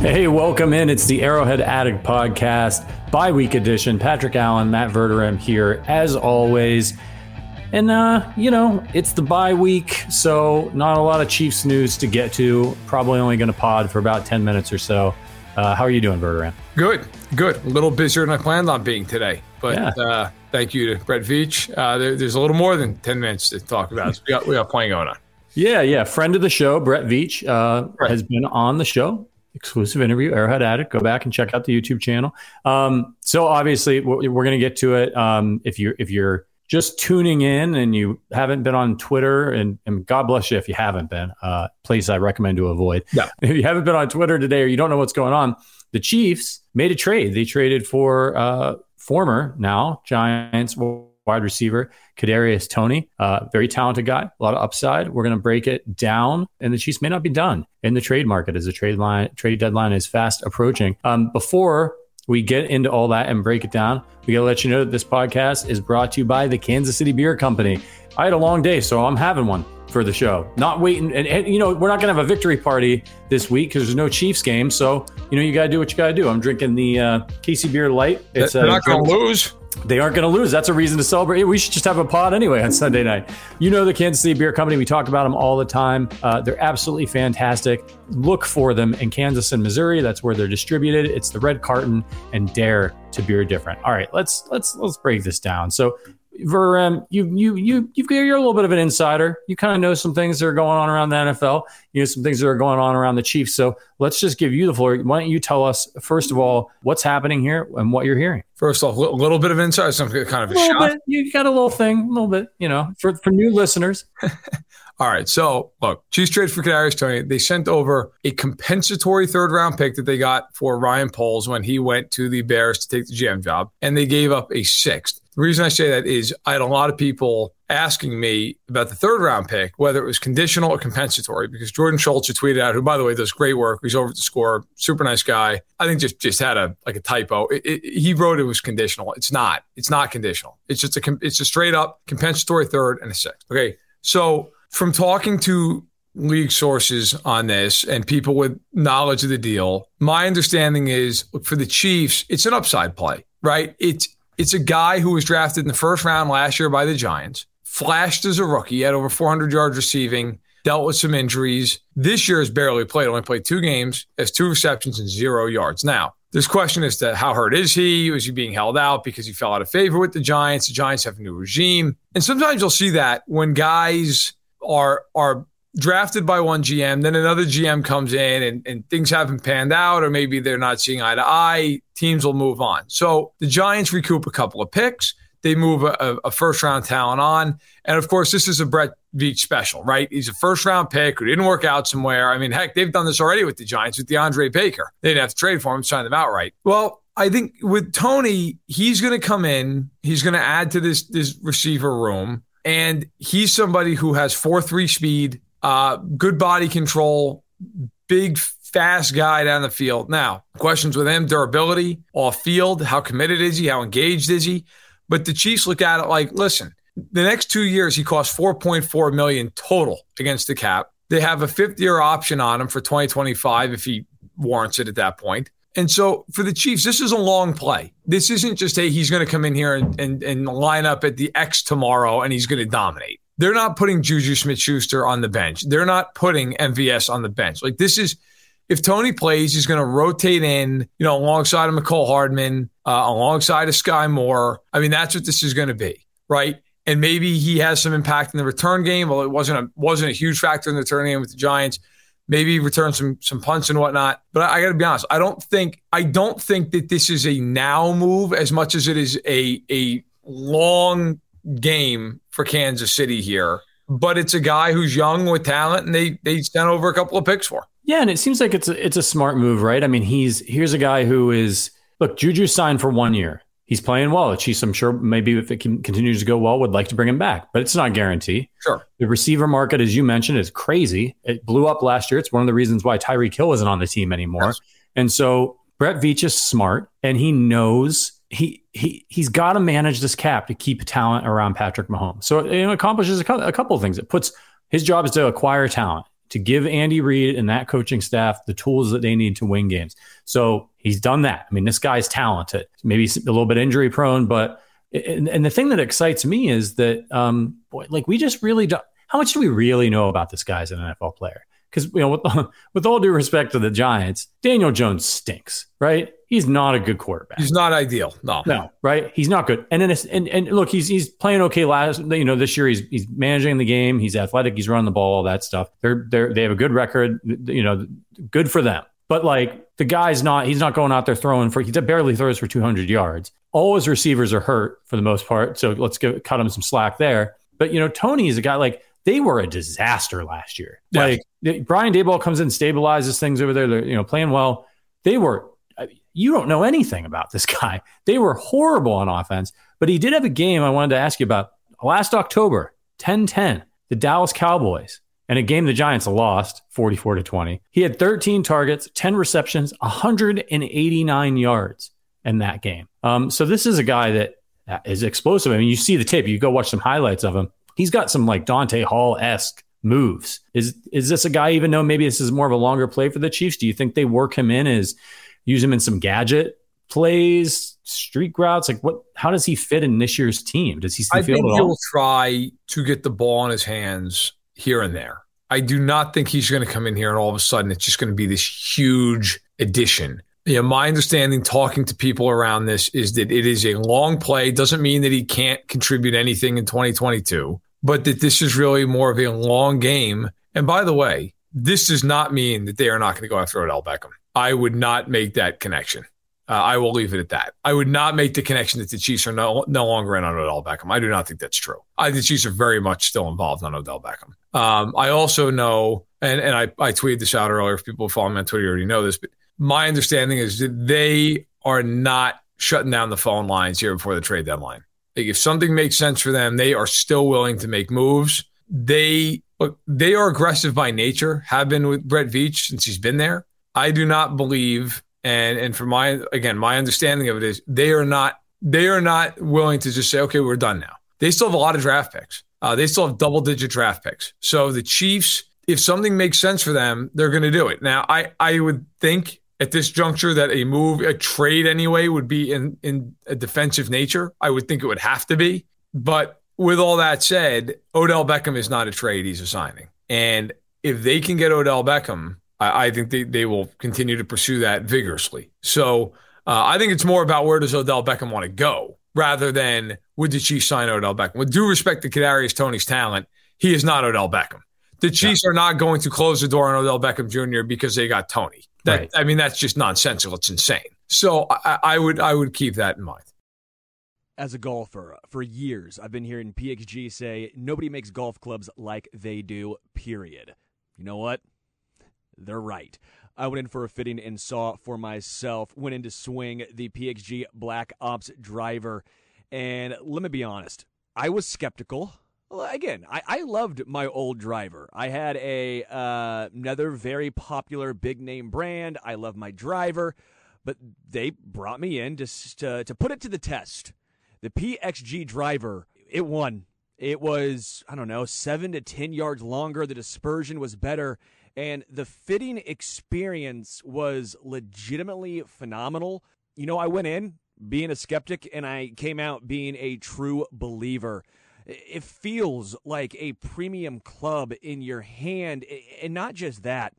Hey, welcome in. It's the Arrowhead Addict Podcast, bi week edition. Patrick Allen, Matt Verderame here, as always. And, uh, you know, it's the bye week, so not a lot of Chiefs news to get to. Probably only going to pod for about 10 minutes or so. Uh, how are you doing, Verderame? Good, good. A little busier than I planned on being today. But Yeah. uh, thank you to Brett Veach. Uh, there, there's a little more than 10 minutes to talk about. So we, got, we got plenty going on. Yeah, yeah. Friend of the show, Brett Veach, uh, Right. has been on the show. Exclusive interview, Arrowhead Addict. Go back and check out the YouTube channel. Um, so obviously, we're, we're going to get to it. Um, if you if you're just tuning in and you haven't been on Twitter, and, and God bless you if you haven't been, uh, place I recommend to avoid. Yeah. If you haven't been on Twitter today or you don't know what's going on, the Chiefs made a trade. They traded for uh, former now Giants wide receiver Kadarius Toney, uh, very talented guy, a lot of upside. We're going to break it down, and the Chiefs may not be done in the trade market as the trade line trade deadline is fast approaching. Um, before we get into all that and break it down, we got to let you know that this podcast is brought to you by the Kansas City Beer Company. I had a long day, so I'm having one for the show. Not waiting, and, and you know we're not going to have a victory party this week because there's no Chiefs game. So you know you got to do what you got to do. I'm drinking the uh, Casey Beer Light. It's They're uh, not going to lose. they aren't going to lose. That's a reason to celebrate. We should just have a pod anyway on Sunday night. You know the Kansas City Beer Company. We talk about them all the time. Uh, they're absolutely fantastic. Look for them in Kansas and Missouri. That's where they're distributed. It's the Red Carton and Dare to Beer Different. All right, let's let's let's break this down. So. Verem, you you you you've you're a little bit of an insider. You kind of know some things that are going on around the NFL. You know some things that are going on around the Chiefs. So let's just give you the floor. Why don't you tell us first of all what's happening here and what you're hearing? First off, a little bit of insight, some kind of a, a shock. bit. You got a little thing, a little bit, you know, for, for new listeners. All right. So look, Chiefs trade for Kadarius Toney. They sent over a compensatory third round pick that they got for Ryan Poles when he went to the Bears to take the GM job, and they gave up a sixth. The reason I say that is I had a lot of people asking me about the third round pick, whether it was conditional or compensatory, because Jordan Schultz had tweeted out, who by the way does great work. He's over at the score, super nice guy. I think just just had a like a typo. It, it, he wrote it was conditional. It's not. It's not conditional. It's just a it's a straight up compensatory third and a sixth. Okay, so from talking to league sources on this and people with knowledge of the deal, my understanding is look, for the Chiefs, it's an upside play, right? It's it's a guy who was drafted in the first round last year by the Giants, flashed as a rookie, had over 400 yards receiving, dealt with some injuries. This year has barely played, only played two games, has two receptions and zero yards. Now, this question is that how hurt is he? Was he being held out because he fell out of favor with the Giants? The Giants have a new regime. And sometimes you'll see that when guys are are drafted by one GM, then another GM comes in and, and things haven't panned out, or maybe they're not seeing eye to eye, teams will move on. So the Giants recoup a couple of picks. They move a, a first round talent on. And of course, this is a Brett Veach special, right? He's a first round pick who didn't work out somewhere. I mean, heck, they've done this already with the Giants with DeAndre Baker. They didn't have to trade for him, sign them outright. Well, I think with Toney, he's going to come in, he's going to add to this this receiver room, and he's somebody who has four three speed, uh, good body control, big fast guy down the field. Now, questions with him: durability, off field, how committed is he, how engaged is he? But the Chiefs look at it like, listen, the next two years he costs 4.4 million total against the cap. They have a fifth year option on him for 2025 if he warrants it at that point. And so for the Chiefs, this is a long play. This isn't just, hey, he's going to come in here and, and, and line up at the X tomorrow and he's going to dominate. They're not putting Juju Smith Schuster on the bench. They're not putting MVS on the bench. Like this is if Toney plays, he's going to rotate in, you know, alongside of Mecole Hardman, uh, alongside of Skyy Moore. I mean, that's what this is going to be, right? And maybe he has some impact in the return game. Well, it wasn't a wasn't a huge factor in the return game with the Giants. Maybe return some some punts and whatnot. But I, I got to be honest, I don't think I don't think that this is a now move as much as it is a a long game for Kansas City here. But it's a guy who's young with talent, and they they sent over a couple of picks for. Yeah, and it seems like it's a, it's a smart move, right? I mean, he's here's a guy who is look, Juju signed for one year. He's playing well. Chiefs, I'm sure, maybe if it can, continues to go well, would like to bring him back, but it's not a guarantee. Sure. The receiver market, as you mentioned, is crazy. It blew up last year. It's one of the reasons why Tyreek Hill isn't on the team anymore. Yes. And so Brett Veach is smart, and he knows he he he's got to manage this cap to keep talent around Patrick Mahomes. So it accomplishes a couple, a couple of things. It puts his job is to acquire talent to give Andy Reid and that coaching staff the tools that they need to win games. So he's done that. I mean, this guy's talented, maybe a little bit injury prone, but and, and the thing that excites me is that, um, boy, like we just really don't. How much do we really know about this guy as an NFL player? Because you know, with, with all due respect to the Giants, Daniel Jones stinks, right? He's not a good quarterback. He's not ideal. No, no, right? He's not good. And then and and look, he's he's playing okay. Last you know, this year he's he's managing the game. He's athletic. He's running the ball. All that stuff. They're they they have a good record. You know, good for them. But like the guy's not. He's not going out there throwing for. He barely throws for 200 yards. All his receivers are hurt for the most part. So let's give, cut him some slack there. But you know, Toney is a guy like they were a disaster last year. Yeah. Like Brian Daboll comes in, stabilizes things over there. They're you know playing well. They were. You don't know anything about this guy. They were horrible on offense, but he did have a game I wanted to ask you about last October, 10-10, the Dallas Cowboys, and a game the Giants lost 44 to 20. He had 13 targets, 10 receptions, 189 yards in that game. Um, so this is a guy that is explosive. I mean, you see the tape. You go watch some highlights of him he's got some like Dante Hall esque moves. Is is this a guy? Even though maybe this is more of a longer play for the Chiefs, do you think they work him in as use him in some gadget plays, street routes? Like what? How does he fit in this year's team? Does he? I think he'll try to get the ball in his hands here and there. I do not think he's going to come in here and all of a sudden it's just going to be this huge addition. You know, my understanding talking to people around this is that it is a long play. Doesn't mean that he can't contribute anything in 2022 but that this is really more of a long game. And by the way, this does not mean that they are not going to go after Odell Beckham. I would not make that connection. Uh, I will leave it at that. I would not make the connection that the Chiefs are no, no longer in on Odell Beckham. I do not think that's true. I think the Chiefs are very much still involved on Odell Beckham. Um, I also know, and, and I, I tweeted this out earlier. If people follow me on Twitter, you already know this, but my understanding is that they are not shutting down the phone lines here before the trade deadline. Like if something makes sense for them, they are still willing to make moves. They look, they are aggressive by nature, have been with Brett Veach since he's been there. I do not believe, and and from my again, my understanding of it is they are not they are not willing to just say, okay, we're done now. They still have a lot of draft picks. Uh, they still have double digit draft picks. So the Chiefs, if something makes sense for them, they're going to do it. Now, I I would think at this juncture that a move, a trade anyway, would be in in a defensive nature. I would think it would have to be. But with all that said, Odell Beckham is not a trade; he's a signing. And if they can get Odell Beckham, I, I think they, they will continue to pursue that vigorously. So uh, I think it's more about where does Odell Beckham want to go rather than would the Chiefs sign Odell Beckham. With due respect to Kadarius Toney's talent, he is not Odell Beckham. The Chiefs yeah. are not going to close the door on Odell Beckham Jr. because they got Tony. That right. I mean, that's just nonsensical. It's insane. So I, I would I would keep that in mind. As a golfer, for years, I've been hearing PXG say nobody makes golf clubs like they do. Period. You know what? They're right. I went in for a fitting and saw for myself. Went in to swing the PXG Black Ops driver, and let me be honest, I was skeptical. Well, again, I, I loved my old driver. I had a uh, another very popular big name brand. I love my driver, but they brought me in just to to put it to the test. The PXG driver, it won. It was I don't know seven to ten yards longer. The dispersion was better, and the fitting experience was legitimately phenomenal. You know, I went in being a skeptic, and I came out being a true believer It feels like a premium club in your hand. And not just that,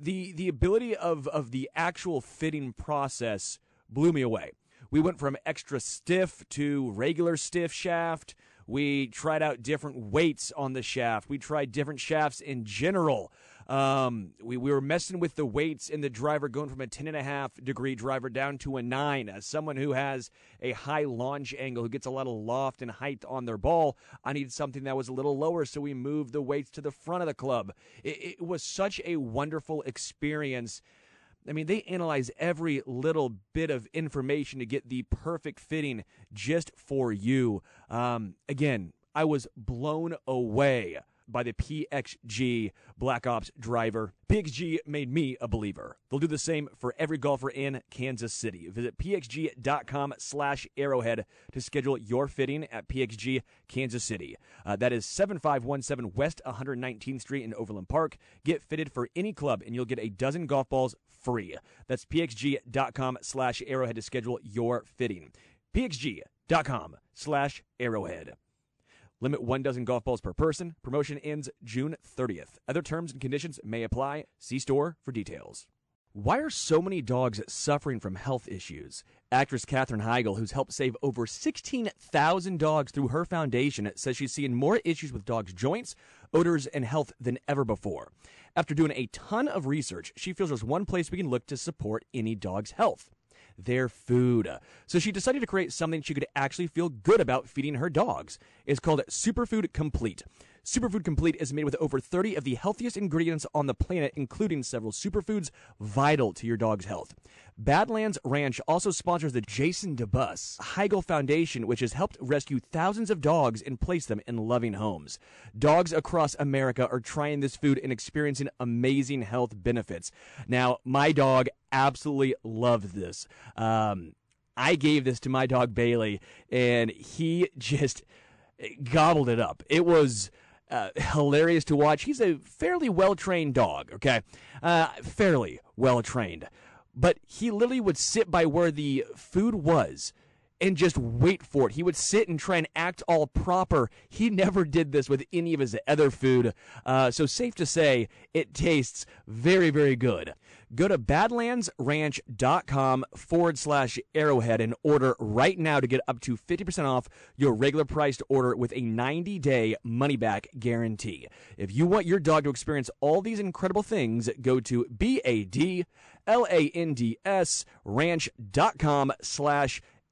the, the ability of, of the actual fitting process blew me away. We went from extra stiff to regular stiff shaft. We tried out different weights on the shaft. We tried different shafts in general. Um, we, we were messing with the weights in the driver, going from a 10 and a half degree driver down to a nine. As someone who has a high launch angle, who gets a lot of loft and height on their ball, I needed something that was a little lower. So we moved the weights to the front of the club. It, it was such a wonderful experience. I mean, they analyze every little bit of information to get the perfect fitting just for you. Um, again, I was blown away by the PXG Black Ops driver. PXG made me a believer. They'll do the same for every golfer in Kansas City. Visit pxg.com slash arrowhead to schedule your fitting at PXG Kansas City. Uh, that is 7517 West 119th Street in Overland Park. Get fitted for any club and you'll get a dozen golf balls free. That's pxg.com slash arrowhead to schedule your fitting. pxg.com slash arrowhead. Limit one dozen golf balls per person. Promotion ends June 30th. Other terms and conditions may apply. See store for details. Why are so many dogs suffering from health issues? Actress Katherine Heigl, who's helped save over 16,000 dogs through her foundation, says she's seeing more issues with dogs' joints, odors, and health than ever before. After doing a ton of research, she feels there's one place we can look to support any dog's health their food. So she decided to create something she could actually feel good about feeding her dogs. It's called Superfood Complete. Superfood Complete is made with over 30 of the healthiest ingredients on the planet, including several superfoods vital to your dog's health. Badlands Ranch also sponsors the Jason DeBus Heigl Foundation, which has helped rescue thousands of dogs and place them in loving homes. Dogs across America are trying this food and experiencing amazing health benefits. Now, my dog absolutely loved this. Um, I gave this to my dog Bailey, and he just gobbled it up. It was uh, hilarious to watch. He's a fairly well trained dog, okay? Uh, fairly well trained. But he literally would sit by where the food was and just wait for it. He would sit and try and act all proper. He never did this with any of his other food. Uh, so, safe to say, it tastes very, very good. Go to badlandsranch.com forward slash arrowhead and order right now to get up to 50% off your regular priced order with a 90 day money back guarantee. If you want your dog to experience all these incredible things, go to B A D L A N D S ranch.com slash arrowhead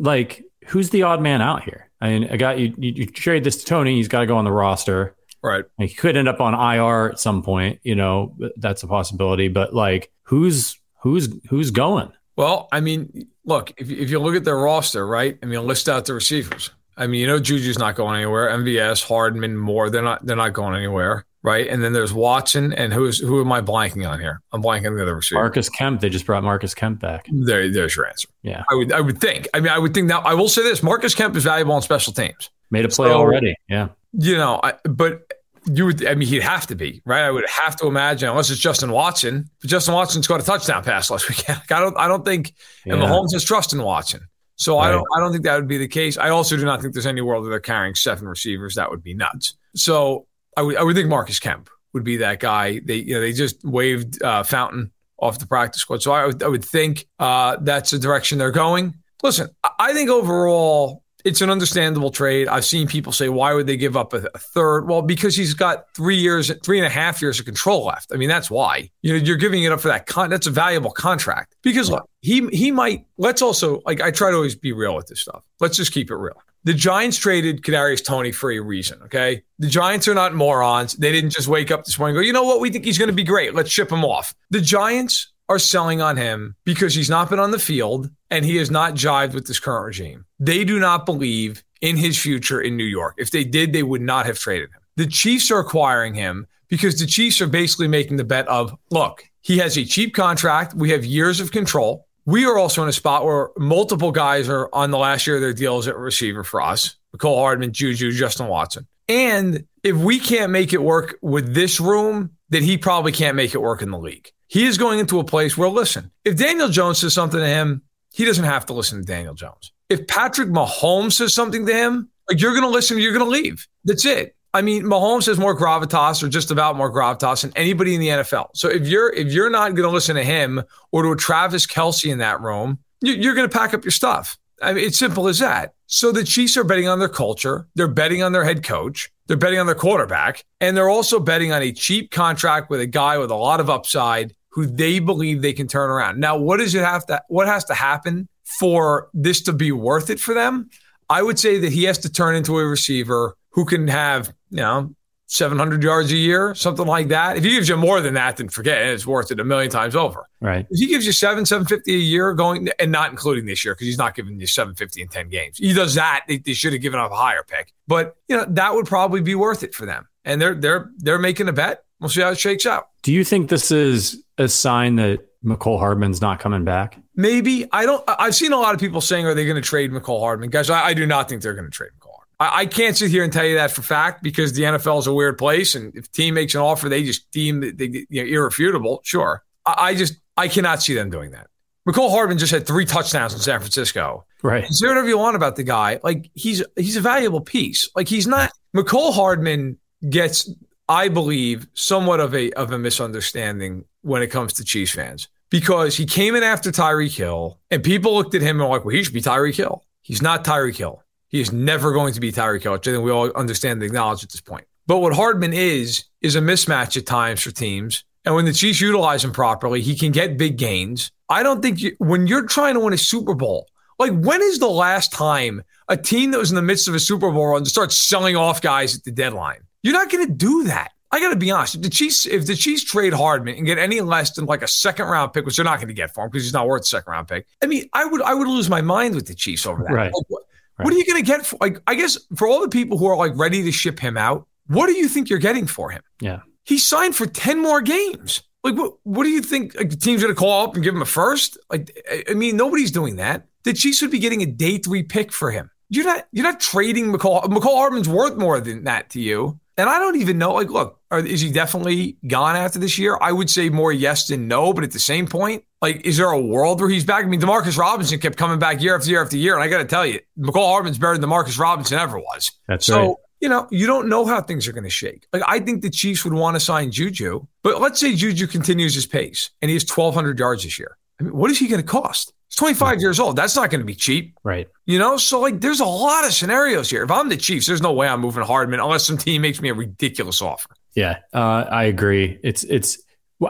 Like, who's the odd man out here? I mean, I got you. You, you trade this to Toney. He's got to go on the roster. Right. Like, he could end up on IR at some point. You know, that's a possibility. But like, who's who's who's going? Well, I mean, look, if, if you look at their roster, right? I mean, list out the receivers. I mean, you know, Juju's not going anywhere. MVS, Hardman, Moore, they're not they're not going anywhere, right? And then there's Watson, and who's who am I blanking on here? I'm blanking on the other receiver. Marcus Kemp. They just brought Marcus Kemp back. There, there's your answer. Yeah, I would I would think. I mean, I would think now. I will say this: Marcus Kemp is valuable on special teams. made a play So- already. Yeah. You know, I, but you would. I mean, he'd have to be right. I would have to imagine, unless it's Justin Watson. But Justin Watson scored a touchdown pass last weekend. Like, I don't. I don't think. And Yeah. Mahomes has trust in Watson. So I don't. I don't think that would be the case. I also do not think there's any world where they're carrying seven receivers. That would be nuts. So I would. I would think Marcus Kemp would be that guy. They. You know. They just waived uh, Fountain off the practice squad. So I would. I would think uh, that's the direction they're going. Listen, I think overall it's an understandable trade. I've seen people say, why would they give up a, a third? Well, because he's got three years, three and a half years of control left. I mean, that's why. You know, you're giving it up for that. Con- that's a valuable contract. Because look, he he might. Let's also like I try to always be real with this stuff. Let's just keep it real. The Giants traded Kadarius Toney for a reason. Okay, the Giants are not morons. They didn't just wake up this morning and go, you know what? We think he's going to be great. Let's ship him off. The Giants are selling on him because he's not been on the field and he has not jived with this current regime. They do not believe in his future in New York. If they did, they would not have traded him. The Chiefs are acquiring him because the Chiefs are basically making the bet of look, he has a cheap contract. We have years of control. We are also in a spot where multiple guys are on the last year of their deals at receiver for us Mecole Hardman, Juju, Justin Watson. And if we can't make it work with this room, then he probably can't make it work in the league. He is going into a place where, listen, if Daniel Jones says something to him, he doesn't have to listen to Daniel Jones. If Patrick Mahomes says something to him, like you're going to listen, you're going to leave. That's it. I mean, Mahomes has more gravitas, or just about more gravitas, than anybody in the NFL. So if you're if you're not going to listen to him or to a Travis Kelce in that room, you're going to pack up your stuff. I mean, it's simple as that. So the Chiefs are betting on their culture. They're betting on their head coach. They're betting on their quarterback, and they're also betting on a cheap contract with a guy with a lot of upside who they believe they can turn around. Now, what does it have to? What has to happen for this to be worth it for them? I would say that he has to turn into a receiver who can have, you know, 700 yards a year, something like that. If he gives you more than that, then forget it. It's worth it a million times over. Right. If he gives you seven, 750 a year going, and not including this year, because he's not giving you 750 in 10 games. He does that. They, they should have given up a higher pick. But, you know, that would probably be worth it for them. And they're, they're, they're making a bet. We'll see how it shakes out. Do you think this is a sign that Mecole Hardman's not coming back? Maybe. I don't, I've seen a lot of people saying, are they going to trade Mecole Hardman? Guys, I, I do not think they're going to trade Mecole. I, I can't sit here and tell you that for fact because the NFL is a weird place, and if team makes an offer, they just deem that they you know, irrefutable. Sure, I, I just I cannot see them doing that. Mecole Hardman just had three touchdowns in San Francisco. Right. Say whatever you want about the guy. Like he's he's a valuable piece. Like he's not Mecole Hardman gets, I believe, somewhat of a of a misunderstanding when it comes to Chiefs fans. Because he came in after Tyreek Hill and people looked at him and were like, well, he should be Tyreek Hill. He's not Tyreek Hill. He is never going to be Tyreek Hill, which I think we all understand and acknowledge at this point. But what Hardman is, is a mismatch at times for teams. And when the Chiefs utilize him properly, he can get big gains. I don't think you, when you're trying to win a Super Bowl, like when is the last time a team that was in the midst of a Super Bowl run starts selling off guys at the deadline? You're not going to do that. I got to be honest. If the Chiefs, if the Chiefs trade Hardman and get any less than like a second round pick, which they're not going to get for him because he's not worth a second round pick, I mean, I would I would lose my mind with the Chiefs over that. Right. Like, what, what are you going to get? For, like, I guess for all the people who are like ready to ship him out, what do you think you're getting for him? Yeah. He signed for ten more games. Like, what? What do you think? Like, the team's going to call up and give him a first? Like, I- I mean, nobody's doing that. The Chiefs would be getting a day three pick for him. You're not. You're not trading Mecole. Mecole Hardman's worth more than that to you. And I don't even know. Like, look, are, is he definitely gone after this year? I would say more yes than no. But at the same point, like, is there a world where he's back? I mean, Demarcus Robinson kept coming back year after year after year, and I got to tell you, Mecole Hardman's better than Demarcus Robinson ever was. That's so, right. you know, you don't know how things are going to shake. Like, I think the Chiefs would want to sign Juju, but let's say Juju continues his pace and he has 1,200 yards this year. I mean, what is he going to cost? He's 25 years old. That's not going to be cheap. Right. You know, so like there's a lot of scenarios here. If I'm the Chiefs, there's no way I'm moving Hardman unless some team makes me a ridiculous offer. Yeah, uh, I agree. It's it's.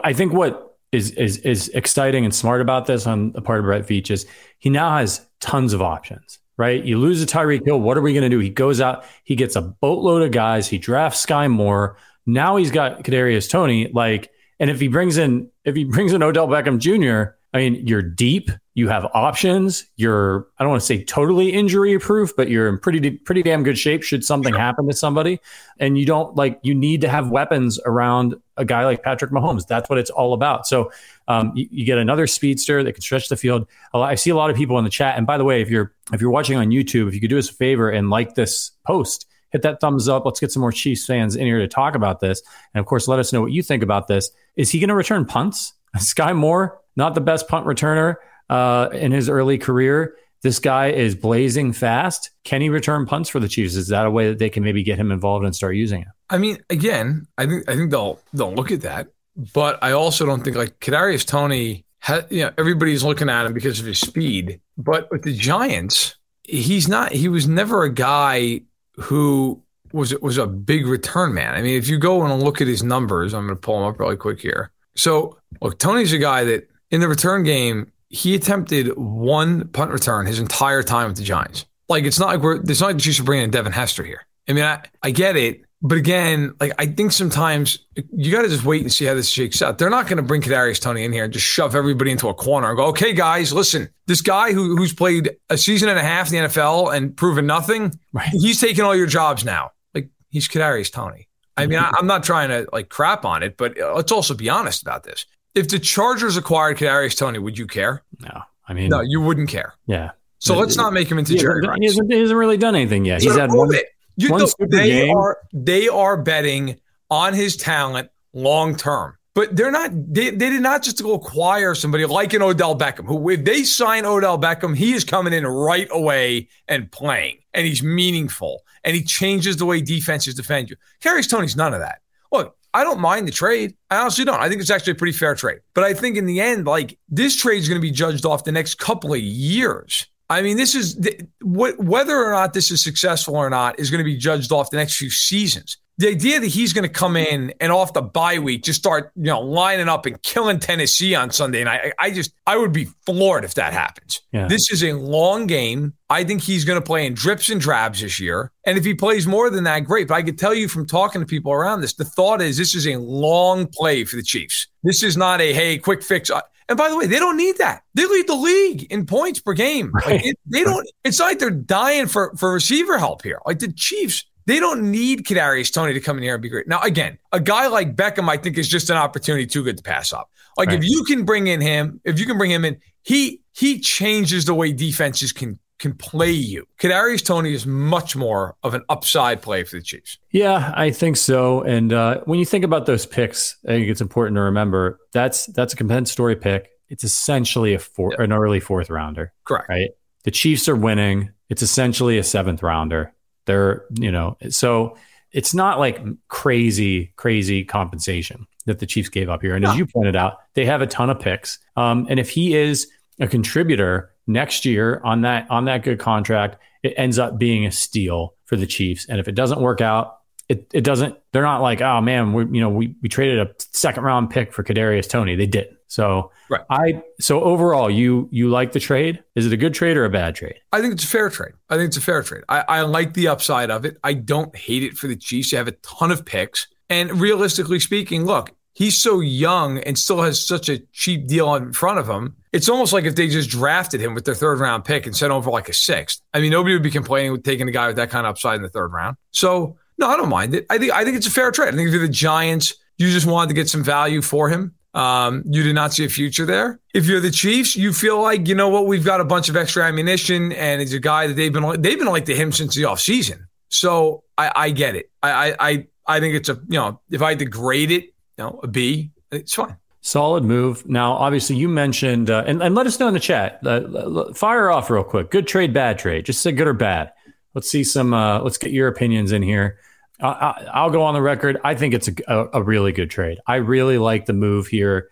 I think what is is is exciting and smart about this on the part of Brett Veach is he now has tons of options. Right, you lose a Tyreek Hill. What are we going to do? He goes out, he gets a boatload of guys. He drafts Skyy Moore. Now he's got Kadarius Toney. Like, and if he brings in if he brings in Odell Beckham Jr., I mean, you're deep. You have options. You're I don't want to say totally injury proof, but you're in pretty pretty damn good shape should something happen to somebody. And you don't like you need to have weapons around a guy like Patrick Mahomes. That's what it's all about. So um, you, you get another speedster that can stretch the field. I see a lot of people in the chat. And by the way, if you're if you're watching on YouTube, if you could do us a favor and like this post, hit that thumbs up. Let's get some more Chiefs fans in here to talk about this. And of course, let us know what you think about this. Is he going to return punts? Skyy Moore, not the best punt returner uh, in his early career. This guy is blazing fast. Can he return punts for the Chiefs? Is that a way that they can maybe get him involved and start using it? I mean, again, I think I think they'll they'll look at that, but I also don't think like Kadarius Toney. Ha, you know, everybody's looking at him because of his speed, but with the Giants, he's not. He was never a guy who was was a big return man. I mean, if you go and look at his numbers, I'm going to pull them up really quick here. So, look, Toney's a guy that in the return game, he attempted one punt return his entire time with the Giants. Like, it's not like we're, it's not like Chiefs are bringing in Devin Hester here. I mean, I, I get it. But again, like I think sometimes you got to just wait and see how this shakes out. They're not going to bring Kadarius Toney in here and just shove everybody into a corner and go, "Okay, guys, listen, this guy who, who's played a season and a half in the NFL and proven nothing, Right. he's taking all your jobs now." Like he's Kadarius Toney. I mean, I, I'm not trying to like crap on it, but uh, let's also be honest about this. If the Chargers acquired Kadarius Toney, would you care? No, I mean, No, you wouldn't care. yeah. So let's not make him into He Jerry he, hasn't, he hasn't really done anything yet. He's So had prove one. it. You one know, they game. are they are betting on his talent long term. But they're not. They, they did not just go acquire somebody like an Odell Beckham, who if they sign Odell Beckham, he is coming in right away and playing, and he's meaningful, and he changes the way defenses defend you. Kadarius Toney's none of that. Look, I don't mind the trade. I honestly don't. I think it's actually a pretty fair trade. But I think in the end, like this trade is going to be judged off the next couple of years. I mean, this is th- wh- whether or not this is successful or not is going to be judged off the next few seasons. The idea that he's going to come mm-hmm. in and off the bye week just start, you know, lining up and killing Tennessee on Sunday, and I, I just, I would be floored if that happens. Yeah. This is a long game. I think he's going to play in drips and drabs this year, and if he plays more than that, great. But I could tell you from talking to people around this, the thought is this is a long play for the Chiefs. This is not a hey, quick fix. Uh, and by the way, they don't need that. They lead the league in points per game. Like, it- they don't. It's not like they're dying for for receiver help here. Like the Chiefs, they don't need Kadarius Toney to come in here and be great. Now, again, a guy like Beckham, I think, is just an opportunity too good to pass up. Like Right. if you can bring in him, if you can bring him in, he he changes the way defenses can can play you. Kadarius Toney is much more of an upside play for the Chiefs. Yeah, I think so. And uh, when you think about those picks, I think it's important to remember that's that's a compensatory pick. It's essentially a four, an early fourth rounder, Correct. right? The Chiefs are winning. It's essentially a seventh rounder. They're you know so it's not like crazy crazy compensation that the Chiefs gave up here. And as you pointed out, they have a ton of picks. Um, and if he is a contributor next year on that on that good contract, it ends up being a steal for the Chiefs. And if it doesn't work out, it, it doesn't. They're not like, oh man, we you know we we traded a second round pick for Kadarius Toney. They didn't. So Right. I so overall, you you like the trade? Is it a good trade or a bad trade? I think it's a fair trade. I think it's a fair trade. I, I like the upside of it. I don't hate it for the Chiefs. They have a ton of picks. And realistically speaking, look, he's so young and still has such a cheap deal in front of him. It's almost like if they just drafted him with their third round pick and sent over like a sixth. I mean, nobody would be complaining with taking a guy with that kind of upside in the third round. So no, I don't mind it. I think I think it's a fair trade. I think if you're the Giants, you just wanted to get some value for him. Um, you did not see a future there. If you're the Chiefs, you feel like you know what we've got a bunch of extra ammunition, and it's a guy that they've been they've been like to him since the offseason. So I, I get it. I, I I think it's a you know if I had to grade it, you know a B, it's fine. Solid move. Now, obviously, you mentioned, uh, and, and let us know in the chat. Uh, fire off real quick. Good trade, bad trade. Just say good or bad. Let's see some. Uh, let's get your opinions in here. I, I, I'll go on the record. I think it's a, a, a really good trade. I really like the move here.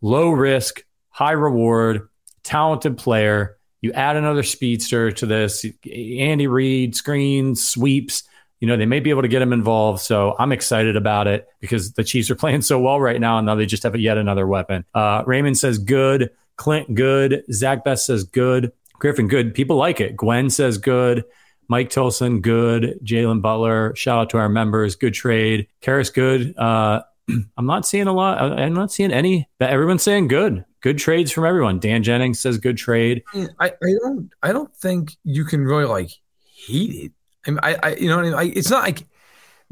Low risk, high reward, talented player. You add another speedster to this. Andy Reid, screens, sweeps. You know, they may be able to get him involved. So I'm excited about it because the Chiefs are playing so well right now. And now they just have yet another weapon. Uh, Raymond says good. Clint, good. Zach Best says good. Griffin, good. People like it. Gwen says good. Mike Tolson, good. Jalen Butler, shout out to our members. Good trade. Karras, good. Uh, I'm not seeing a lot. I'm not seeing any. Everyone's saying good. Good trades from everyone. Dan Jennings says good trade. I, I don't I don't think you can really like hate it. I, mean, I, I you know what I mean? I, it's not like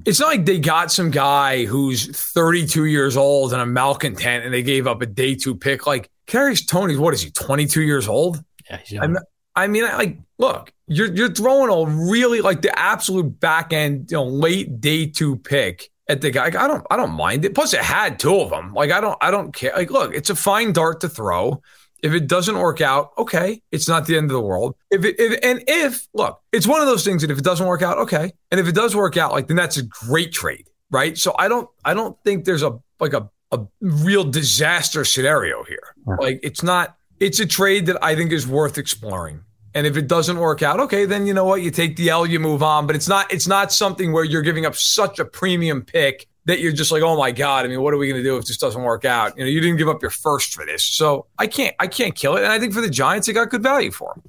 it's not like they got some guy who's 32 years old and a malcontent and they gave up a day two pick. Like Kadarius Toney's what is he 22 years old? Yeah, he's young. I'm, I mean, like, look, you're you're throwing a really like the absolute back end, you know, late day two pick at the guy. Like, I don't, I don't mind it. Plus, it had two of them. Like, I don't, I don't care. Like, look, it's a fine dart to throw. If it doesn't work out, okay, it's not the end of the world. If it, if, and if look, it's one of those things that if it doesn't work out, okay, and if it does work out, like then that's a great trade, right? So I don't, I don't think there's a like a a real disaster scenario here. Like, it's not. It's a trade that I think is worth exploring. And if it doesn't work out, okay, then you know what? You take the L, you move on. But it's not it's not something where you're giving up such a premium pick that you're just like, oh my God, I mean, what are we gonna do if this doesn't work out? You know, you didn't give up your first for this. So I can't I can't kill it. And I think for the Giants, they got good value for him.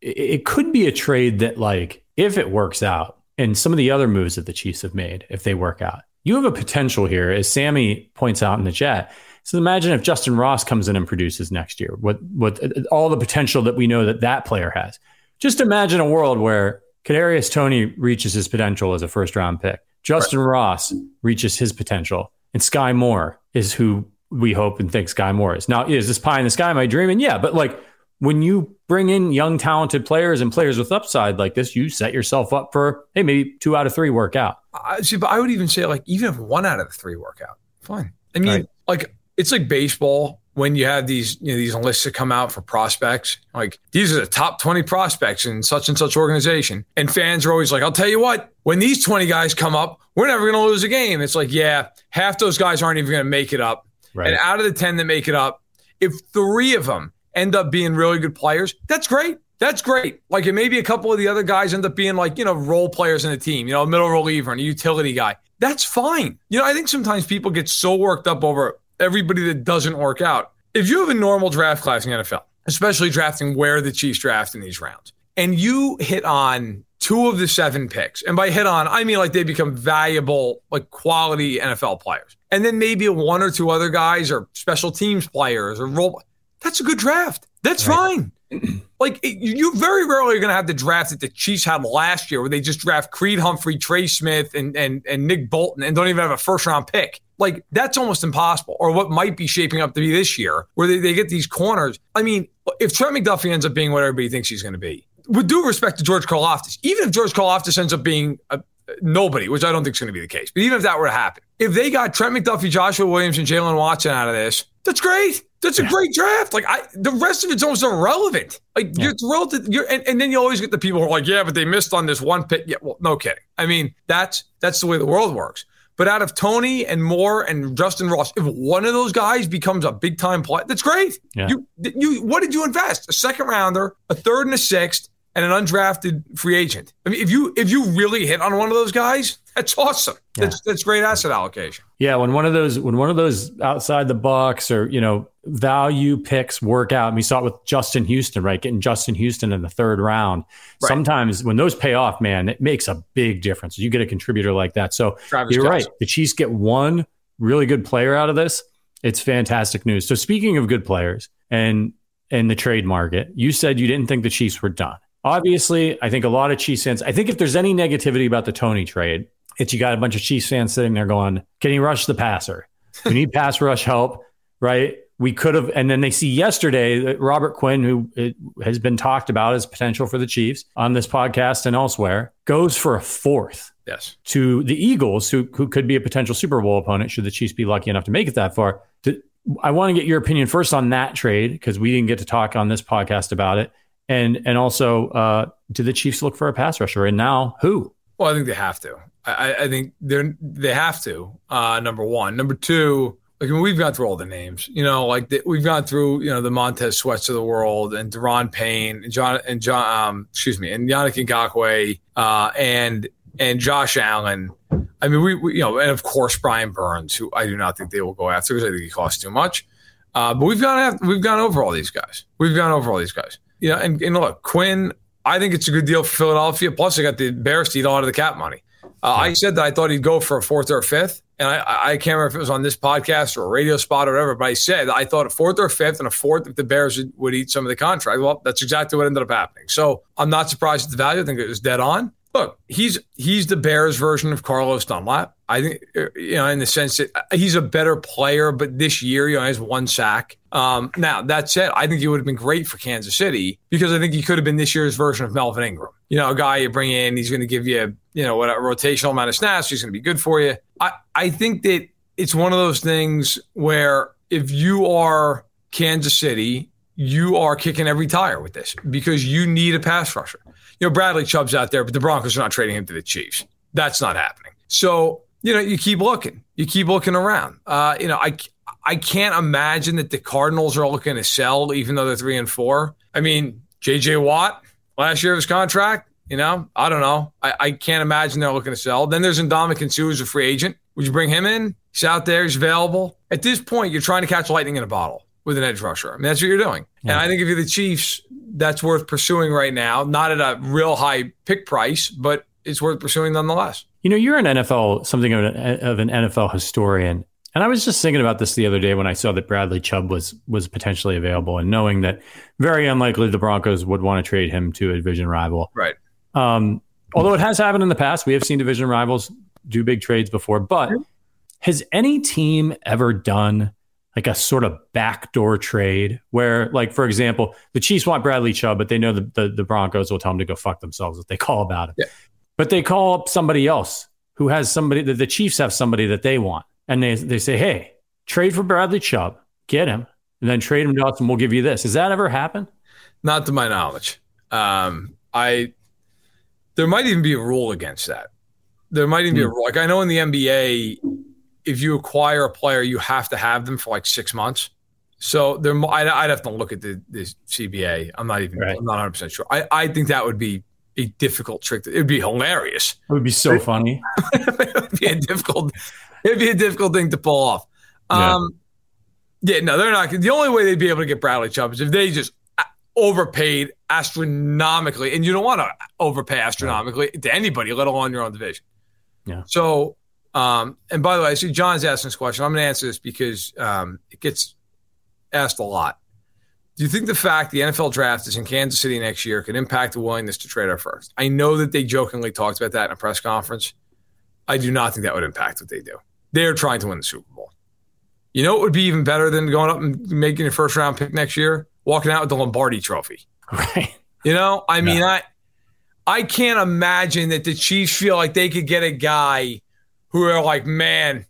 it could be a trade that like if it works out, and some of the other moves that the Chiefs have made, if they work out, you have a potential here, as Sammy points out in the chat. So imagine if Justyn Ross comes in and produces next year, what what uh, uh, all the potential that we know that that player has. Just imagine a world where Kadarius Toney reaches his potential as a first round pick, Justyn Ross reaches his potential, and Skyy Moore is who we hope and think Skyy Moore is. Now, is this pie in the sky my dream? And yeah, but like when you bring in young, talented players and players with upside like this, you set yourself up for, hey, maybe two out of three work out. I, see, but I would even say like even if one out of the three work out, fine. I mean, Right. like it's like baseball when you have these you know these lists that come out for prospects. Like these are the top twenty prospects in such and such organization, and fans are always like, "I'll tell you what, when these twenty guys come up, we're never going to lose a game." It's like, yeah, half those guys aren't even going to make it up, Right. and out of the ten that make it up, if three of them end up being really good players, that's great. That's great. Like, maybe a couple of the other guys end up being like, you know, role players in the team, you know, a middle reliever and a utility guy. That's fine. You know, I think sometimes people get so worked up over everybody that doesn't work out. If you have a normal draft class in the NFL, especially drafting where the Chiefs draft in these rounds, and you hit on two of the seven picks, and by hit on, I mean like they become valuable, like quality NFL players. And then maybe one or two other guys or special teams players or role. That's a good draft. That's fine. Like it- you very rarely are going to have the draft that the Chiefs had last year, where they just draft Creed Humphrey, Trey Smith, and and and Nick Bolton, and don't even have a first round pick. Like that's almost impossible. Or what might be shaping up to be this year, where they, they get these corners. I mean, if Trent McDuffie ends up being what everybody thinks he's going to be, with due respect to George Karlaftis, even if George Karlaftis ends up being a, nobody, which I don't think is going to be the case, but even if that were to happen, if they got Trent McDuffie, Joshua Williams, and Jaylen Watson out of this, that's great. That's a great draft. Like I, the rest of it's almost irrelevant. Like you're thrilled to, you're, and, and then you always get the people who are like, yeah, but they missed on this one pick. Yeah, well, no kidding. I mean, that's that's the way the world works. But out of Toney and Moore and Justyn Ross, if one of those guys becomes a big time player, that's great. Yeah. You you what did you invest? A second rounder, a third and a sixth, and an undrafted free agent. I mean, if you if you really hit on one of those guys, that's awesome. That's that's great asset allocation. Yeah, when one of those when one of those outside the box or you know value picks work out, and we saw it with Justin Houston, right? Getting Justin Houston in the third round. Right. Sometimes when those pay off, man, it makes a big difference. You get a contributor like that. So Travis you're right. The Chiefs get one really good player out of this. It's fantastic news. So speaking of good players and and the trade market, you said you didn't think the Chiefs were done. Obviously, I think a lot of Chiefs fans. I think if there's any negativity about the Toney trade, it's you got a bunch of Chiefs fans sitting there going, "Can he rush the passer? We need pass rush help." right? We could have, and then they see yesterday that Robert Quinn, who uh, has been talked about as potential for the Chiefs on this podcast and elsewhere, goes for a fourth. Yes. To the Eagles, who who could be a potential Super Bowl opponent should the Chiefs be lucky enough to make it that far. To, I want to get your opinion first on that trade because we didn't get to talk on this podcast about it, and and also, uh, do the Chiefs look for a pass rusher? And now, who? Well, I think they have to. I, I think they're they have to. Uh, number one, number two. Like I mean, we've gone through all the names, you know, like the, we've gone through, you know, the Montez Sweats of the world and Daron Payne and John and John, um, excuse me, and Yannick Ngakoue, uh, and and Josh Allen. I mean, we, we, you know, and of course Brian Burns, who I do not think they will go after because I think he costs too much. Uh, but we've gone after, we've gone over all these guys. We've gone over all these guys. You know, and, and look, Quinn. I think it's a good deal for Philadelphia. Plus, they got the Bears to eat a lot of the cap money. Uh, I said that I thought he'd go for a fourth or a fifth, and I, I can't remember if it was on this podcast or a radio spot or whatever, but I said I thought a fourth or a fifth and a fourth if the Bears would, would eat some of the contract. Well, that's exactly what ended up happening. So I'm not surprised at the value. I think it was dead on. Look, he's he's the Bears version of Carlos Dunlap. I think you know in the sense that he's a better player, but this year you know has one sack. Um, now that said, I think he would have been great for Kansas City because I think he could have been this year's version of Melvin Ingram. You know, a guy you bring in, he's going to give you you know what a rotational amount of snaps. He's going to be good for you. I I think that it's one of those things where if you are Kansas City, you are kicking every tire with this because you need a pass rusher you know, Bradley Chubb's out there, but the Broncos are not trading him to the Chiefs. That's not happening. So, you know, you keep looking, you keep looking around. Uh, you know, I, I can't imagine that the Cardinals are looking to sell, even though they're three and four. I mean, JJ Watt, last year of his contract, you know, I don't know. I, I can't imagine they're looking to sell. Then there's Ndamukong Suh, who's a free agent. Would you bring him in? He's out there, he's available. At this point, you're trying to catch lightning in a bottle with an edge rusher. I mean, that's what you're doing. Yeah. And I think if you're the Chiefs, that's worth pursuing right now. Not at a real high pick price, but it's worth pursuing nonetheless. You know, you're an NFL, something of an, of an NFL historian. And I was just thinking about this the other day when I saw that Bradley Chubb was was potentially available, and knowing that very unlikely the Broncos would want to trade him to a division rival. Right. Um, although it has happened in the past, we have seen division rivals do big trades before. But has any team ever done like a sort of backdoor trade where, like, for example, the Chiefs want Bradley Chubb, but they know the, the, the Broncos will tell them to go fuck themselves if they call about it. Yeah. But they call up somebody else who has somebody that the Chiefs have somebody that they want. And they, they say, hey, trade for Bradley Chubb, get him, and then trade him to us and we'll give you this. Has that ever happened? Not to my knowledge. Um, I there might even be a rule against that. There might even be a hmm. rule. Like I know in the NBA, if you acquire a player, you have to have them for like six months. So there, I'd, I'd have to look at the, the CBA. I'm not even, right. I'm not 100 percent sure. I, I think that would be a difficult trick. It'd be hilarious. It would be so funny. it would be a difficult. It'd be a difficult thing to pull off. Yeah. Um, yeah, no, they're not. The only way they'd be able to get Bradley Chubb is if they just uh, overpaid astronomically, and you don't want to overpay astronomically to anybody, let alone your own division. Yeah. So um, and by the way, I see John's asking this question. I'm going to answer this because um, it gets asked a lot. Do you think the fact the NFL draft is in Kansas City next year could impact the willingness to trade our first? I know that they jokingly talked about that in a press conference. I do not think that would impact what they do. They're trying to win the Super Bowl. You know it would be even better than going up and making a first round pick next year? Walking out with the Lombardi trophy. Right. You know, I mean, I I can't imagine that the Chiefs feel like they could get a guy who are like, man,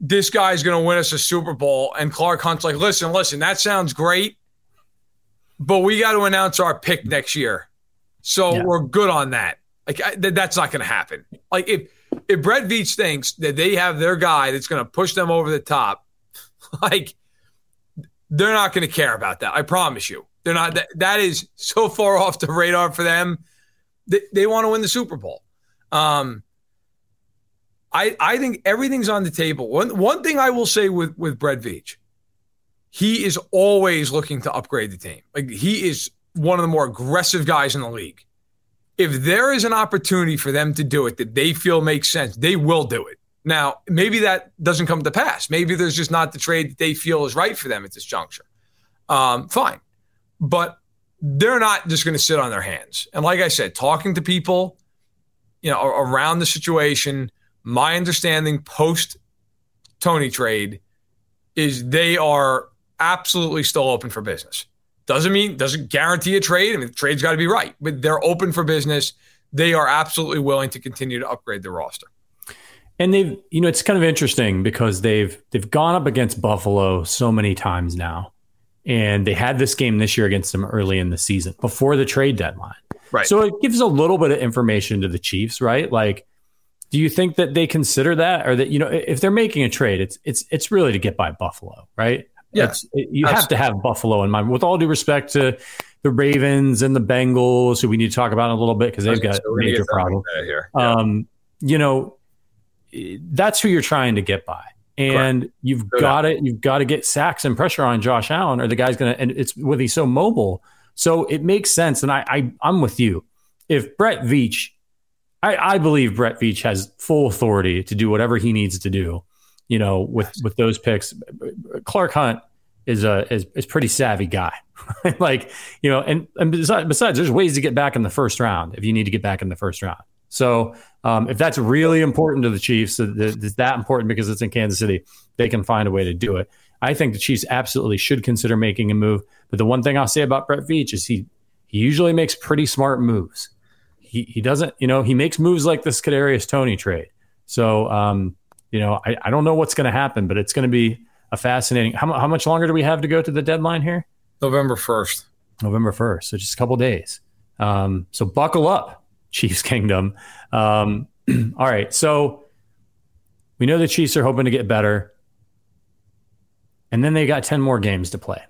this guy's going to win us a Super Bowl. And Clark Hunt's like, listen, listen, that sounds great, but we got to announce our pick next year. So yeah. we're good on that. Like, I, th- that's not going to happen. Like, if, if Brett Veach thinks that they have their guy that's going to push them over the top, like, they're not going to care about that. I promise you. They're not. That, that is so far off the radar for them. They, they want to win the Super Bowl. Um, I, I think everything's on the table. One one thing I will say with with Brett Veach, he is always looking to upgrade the team. Like he is one of the more aggressive guys in the league. If there is an opportunity for them to do it that they feel makes sense, they will do it. Now, maybe that doesn't come to pass. Maybe there's just not the trade that they feel is right for them at this juncture. Um, fine. But they're not just going to sit on their hands. And like I said, talking to people, you know, around the situation – my understanding post Toney trade is they are absolutely still open for business. Doesn't mean doesn't guarantee a trade. I mean, the trade's got to be right, but they're open for business. They are absolutely willing to continue to upgrade the roster. And they've, you know, it's kind of interesting because they've they've gone up against Buffalo so many times now, and they had this game this year against them early in the season before the trade deadline. Right. So it gives a little bit of information to the Chiefs, right? Like, do you think that they consider that, or that you know, if they're making a trade, it's it's it's really to get by Buffalo, right? Yes, you have to have Buffalo in mind. With all due respect to the Ravens and the Bengals, who we need to talk about in a little bit because they've got So major problems. here. Um, you know, that's who you're trying to get by. And you've No got to you've got to get sacks and pressure on Josh Allen, or the guy's gonna. And it's with he's so mobile, so it makes sense. And I, I I'm with you. If Brett Veach, I, I believe Brett Veach has full authority to do whatever he needs to do. You know, with with those picks, Clark Hunt is a is, is pretty savvy guy. like you know, and and besides, besides, there's ways to get back in the first round if you need to get back in the first round. So um, if that's really important to the Chiefs, that it's that important because it's in Kansas City, they can find a way to do it. I think the Chiefs absolutely should consider making a move. But the one thing I'll say about Brett Veach is he he usually makes pretty smart moves. He he doesn't, you know, he makes moves like this Kadarius Toney trade. So um, you know, I, I don't know what's going to happen, but it's going to be a fascinating. How, how much longer do we have to go to the deadline here? November first. November 1st. So just a couple days. Um, so buckle up, Chiefs Kingdom. Um, all right. So we know the Chiefs are hoping to get better. And then they got 10 more games to play.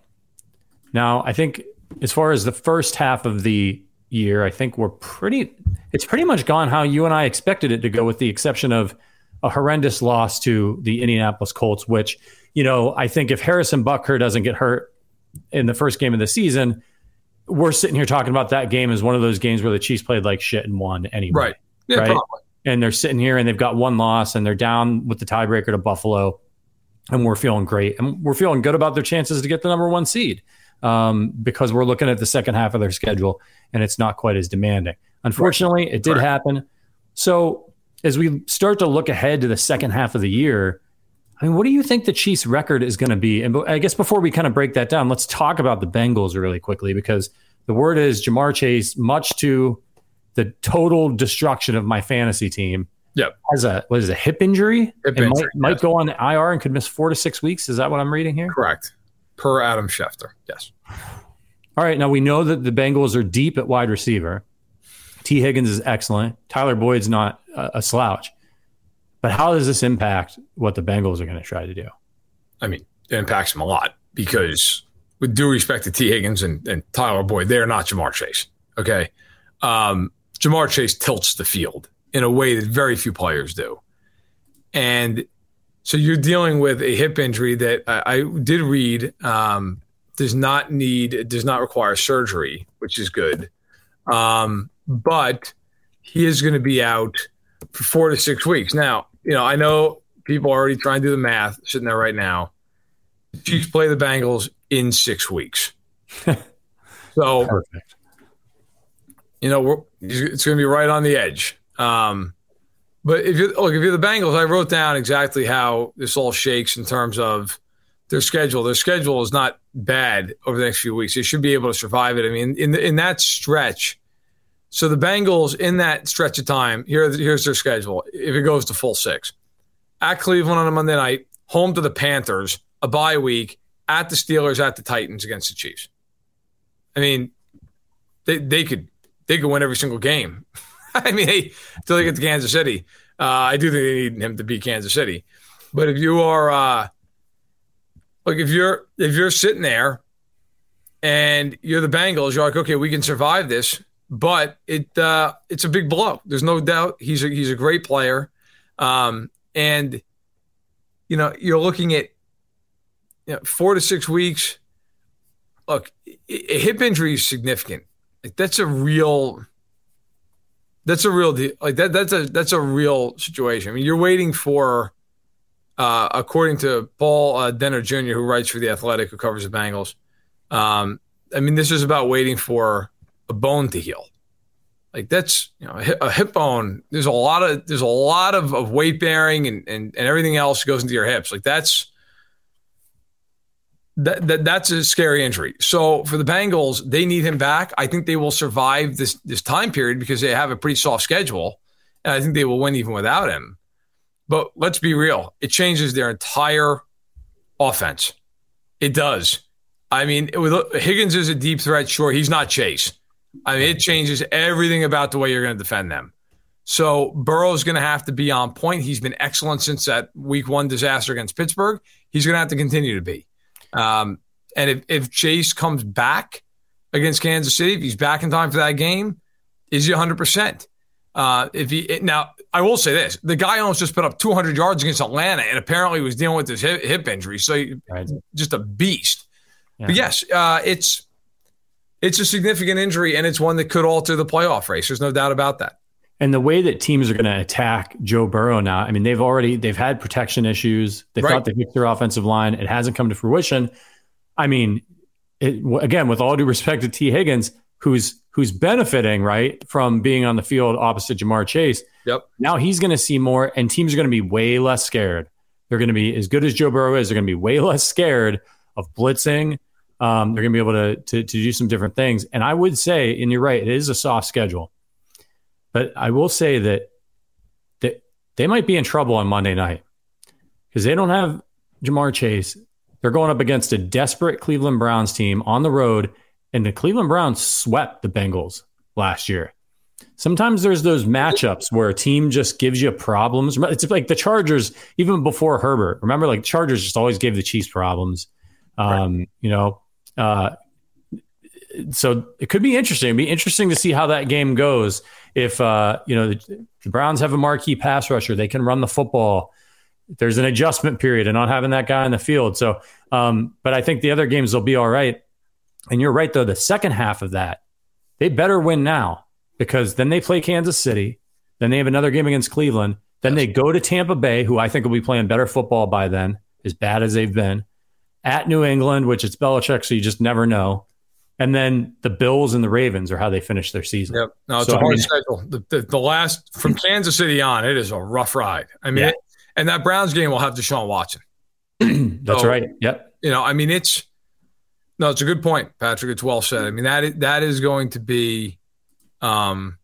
Now, I think as far as the first half of the year, I think we're pretty, it's pretty much gone how you and I expected it to go, with the exception of a horrendous loss to the Indianapolis Colts, which, you know, I think if Harrison Butker doesn't get hurt in the first game of the season, we're sitting here talking about that game as one of those games where the Chiefs played like shit and won anyway. Right. Yeah, Right. probably. And they're sitting here and they've got one loss and they're down with the tiebreaker to Buffalo. And we're feeling great. And we're feeling good about their chances to get the number one seed um, because we're looking at the second half of their schedule and it's not quite as demanding. Unfortunately, it did Right. happen. So as we start to look ahead to the second half of the year, I mean, what do you think the Chiefs' record is going to be? And I guess before we kind of break that down, let's talk about the Bengals really quickly because the word is Ja'Marr Chase, much to the total destruction of my fantasy team, Yep. has a what is it, a hip injury? Hip and injury, might, might go on the IR and could miss four to six weeks. Is that what I'm reading here? Correct. Per Adam Schefter. Yes. All right. Now we know that the Bengals are deep at wide receiver. Tee Higgins is excellent. Tyler Boyd's not a, a slouch. But how does this impact what the Bengals are going to try to do? I mean, it impacts them a lot because, with due respect to Tee Higgins and, and Tyler Boyd, they are not Ja'Marr Chase. Okay. Um, Ja'Marr Chase tilts the field in a way that very few players do. And so you're dealing with a hip injury that I, I did read um, does not need, does not require surgery, which is good. Um, but he is going to be out for four to six weeks. Now, you know, I know people are already trying to do the math sitting there right now. The Chiefs play the Bengals in six weeks. so, Perfect. you know, we're, it's going to be right on the edge. Um, but if you look, if you're the Bengals, I wrote down exactly how this all shakes in terms of their schedule. Their schedule is not bad over the next few weeks. They should be able to survive it. I mean, in the, in that stretch, so the Bengals in that stretch of time, here here's their schedule. If it goes to full six, at Cleveland on a Monday night, home to the Panthers, a bye week, at the Steelers, at the Titans against the Chiefs. I mean, they they could they could win every single game. I mean, hey, until they get to Kansas City, uh, I do think they need him to beat Kansas City. But if you are, uh, like, if you're if you're sitting there and you're the Bengals, you're like, okay, we can survive this, but it uh, it's a big blow. There's no doubt he's a, he's a great player, um, and you know you're looking at you know, four to six weeks. Look, a hip injury is significant. Like that's a real that's a real deal. Like that that's a that's a real situation. I mean, you're waiting for uh, according to Paul uh, Dehner Jr., who writes for the Athletic, who covers the Bengals. Um, I mean, this is about waiting for a bone to heal. Like that's you know a hip, bone. There's a lot of there's a lot of, of weight bearing and, and and everything else goes into your hips. Like that's that, that that's a scary injury. So for the Bengals, they need him back. I think they will survive this this time period because they have a pretty soft schedule, and I think they will win even without him. But let's be real, it changes their entire offense. It does. I mean, Higgins is a deep threat. Sure, he's not Chase. I mean, it changes everything about the way you're going to defend them. So Burrow's going to have to be on point. He's been excellent since that Week One disaster against Pittsburgh. He's going to have to continue to be. Um, and if, if Chase comes back against Kansas City, if he's back in time for that game, is he 100? Uh, If he now, I will say this: the guy almost just put up 200 yards against Atlanta, and apparently was dealing with this hip, hip injury. So right. just a beast. Yeah. But yes, uh, it's it's a significant injury, and it's one that could alter the playoff race. There's no doubt about that. And the way that teams are going to attack Joe Burrow now, I mean, they've already they've had protection issues. They right. thought they fixed their offensive line. It hasn't come to fruition. I mean, it, again, with all due respect to Tee Higgins, who's who's benefiting right from being on the field opposite Ja'Marr Chase. Yep. Now he's going to see more, and teams are going to be way less scared. They're going to be as good as Joe Burrow is. They're going to be way less scared of blitzing. Um, they're going to be able to, to to do some different things. And I would say, and you're right, it is a soft schedule. But I will say that that they might be in trouble on Monday night because they don't have Ja'Marr Chase. They're going up against a desperate Cleveland Browns team on the road, and the Cleveland Browns swept the Bengals last year. Sometimes there's those matchups where a team just gives you problems. It's like the Chargers, even before Herbert. Remember, like Chargers just always gave the Chiefs problems. Um, right. You know, uh, so it could be interesting. It'd be interesting to see how that game goes. If uh, you know the, the, Browns have a marquee pass rusher, they can run the football. There's an adjustment period and not having that guy in the field. So, um, but I think the other games will be all right. And you're right though. The second half of that, they better win now because then they play Kansas City, then they have another game against Cleveland, then they go to Tampa Bay, who I think will be playing better football by then, as bad as they've been, at New England, which it's Belichick, so you just never know and then the Bills and the Ravens are how they finish their season. Yep. No, it's so, a hard I mean, schedule. The, the, the, last from Kansas City on, it is a rough ride. I mean, yeah. it, and that Browns game will have Deshaun Watson. That's so, right. Yep. You know, I mean, it's no, it's a good point, Patrick. It's well said. I mean, that that is going to be, um,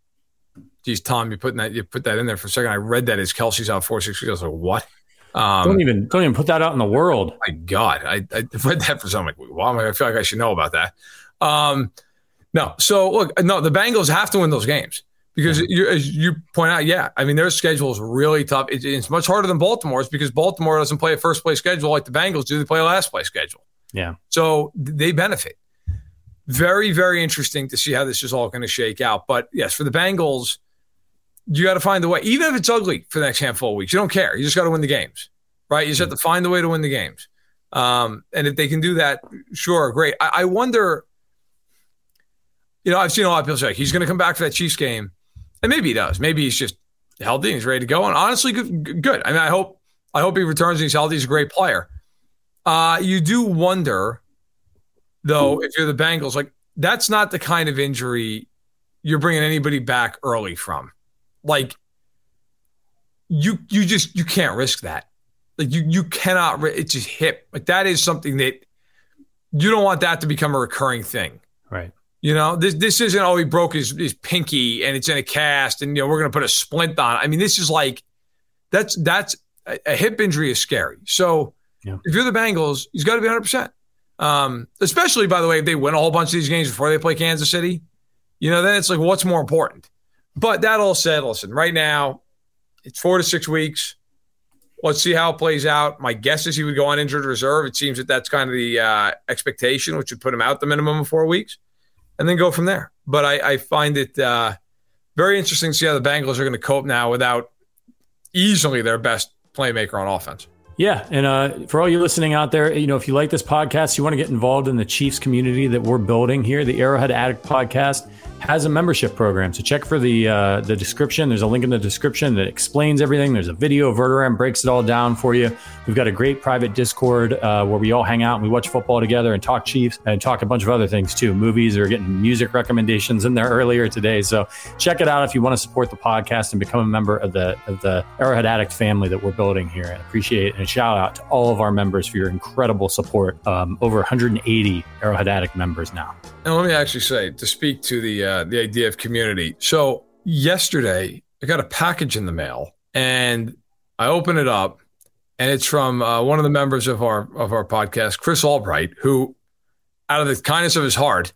geez, Tom, you putting that you put that in there for a second. I read that as Kelce's out four six weeks. I was like, what? Um, don't even don't even put that out in the world. My God, I, I read that for some Like, wow, I feel like I should know about that. Um, no, so look, no, the Bengals have to win those games because you, as you point out, yeah, I mean their schedule is really tough. It, it's much harder than Baltimore's because Baltimore doesn't play a first place schedule like the Bengals do. They play a last place schedule. Yeah, so they benefit. Very, very interesting to see how this is all going to shake out. But yes, for the Bengals, you got to find the way, even if it's ugly for the next handful of weeks. You don't care. You just got to win the games, right? You just have to find the way to win the games. Um, and if they can do that, sure, great. I, I wonder you know, I've seen a lot of people say he's going to come back for that Chiefs game, and maybe he does. Maybe he's just healthy and he's ready to go. And honestly, good. good. I mean, I hope I hope he returns and he's healthy. He's a great player. Uh, you do wonder, though, if you're the Bengals, like that's not the kind of injury you're bringing anybody back early from. Like you, you just you can't risk that. Like you, you cannot. It's just hip. Like that is something that you don't want that to become a recurring thing. Right. You know, this this isn't oh he broke his, his pinky and it's in a cast and you know we're gonna put a splint on. I mean, this is like that's that's a, a hip injury is scary. So yeah. if you're the Bengals, he's got to be 100. Um, Especially by the way, if they win a whole bunch of these games before they play Kansas City, you know, then it's like what's more important. But that all said, listen, right now it's four to six weeks. Let's see how it plays out. My guess is he would go on injured reserve. It seems that that's kind of the uh, expectation, which would put him out the minimum of four weeks and then go from there. But I, I find it uh, very interesting to see how the Bengals are going to cope now without easily their best playmaker on offense. Yeah, and uh, for all you listening out there, you know, if you like this podcast, you want to get involved in the Chiefs community that we're building here, the Arrowhead Addict podcast. Has a membership program. So check for the uh, the description. There's a link in the description that explains everything. There's a video. Verderame breaks it all down for you. We've got a great private Discord uh, where we all hang out and we watch football together and talk Chiefs and talk a bunch of other things too. Movies or getting music recommendations in there earlier today. So check it out if you want to support the podcast and become a member of the of the Arrowhead Addict family that we're building here. And appreciate. And a shout out to all of our members for your incredible support. Um, over 180 Arrowhead Addict members now. And let me actually say to speak to the uh, the idea of community. So yesterday, I got a package in the mail, and I open it up, and it's from uh, one of the members of our of our podcast, Chris Albright, who, out of the kindness of his heart,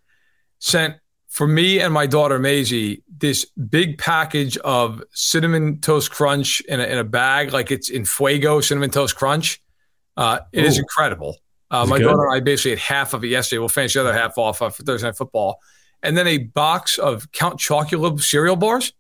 sent for me and my daughter Maisie this big package of cinnamon toast crunch in a, in a bag, like it's in Fuego cinnamon toast crunch. Uh, it is Ooh. incredible. Uh, my good? daughter and I basically had half of it yesterday. We'll finish the other half off uh, for Thursday Night Football. And then a box of Count Chocula cereal bars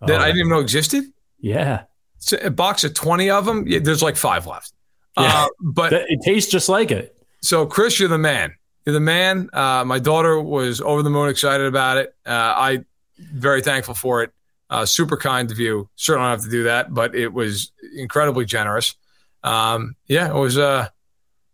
that Oh, I didn't even know existed. Yeah. So a box of 20 of them. There's like five left. Yeah. Uh, but It tastes just like it. so, Chris, you're the man. You're the man. Uh, my daughter was over the moon excited about it. Uh, I very thankful for it. Uh, super kind of you. Certainly don't have to do that, but it was incredibly generous. Um, yeah, it was. Uh,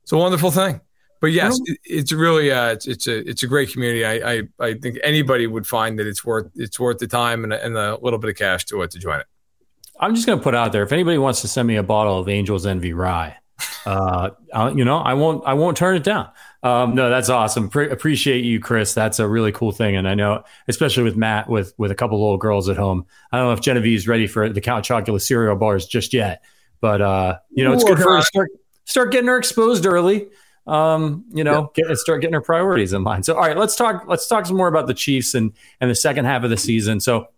it's a wonderful thing. But yes, it, it's really uh, it's it's a it's a great community. I, I I think anybody would find that it's worth it's worth the time and, a- and a little bit of cash to it to join it. I'm just going to put out there if anybody wants to send me a bottle of Angel's Envy rye, uh, you know, I won't I won't turn it down. Um, no, that's awesome. Pre- appreciate you, Chris. That's a really cool thing, and I know, especially with Matt, with with a couple little girls at home. I don't know if Genevieve's ready for the Count Chocula cereal bars just yet, but uh, you know, it's good for her to start start getting her exposed early. Um, you know, get, start getting her priorities in line. So, all right, let's talk. Let's talk some more about the Chiefs and and the second half of the season. So,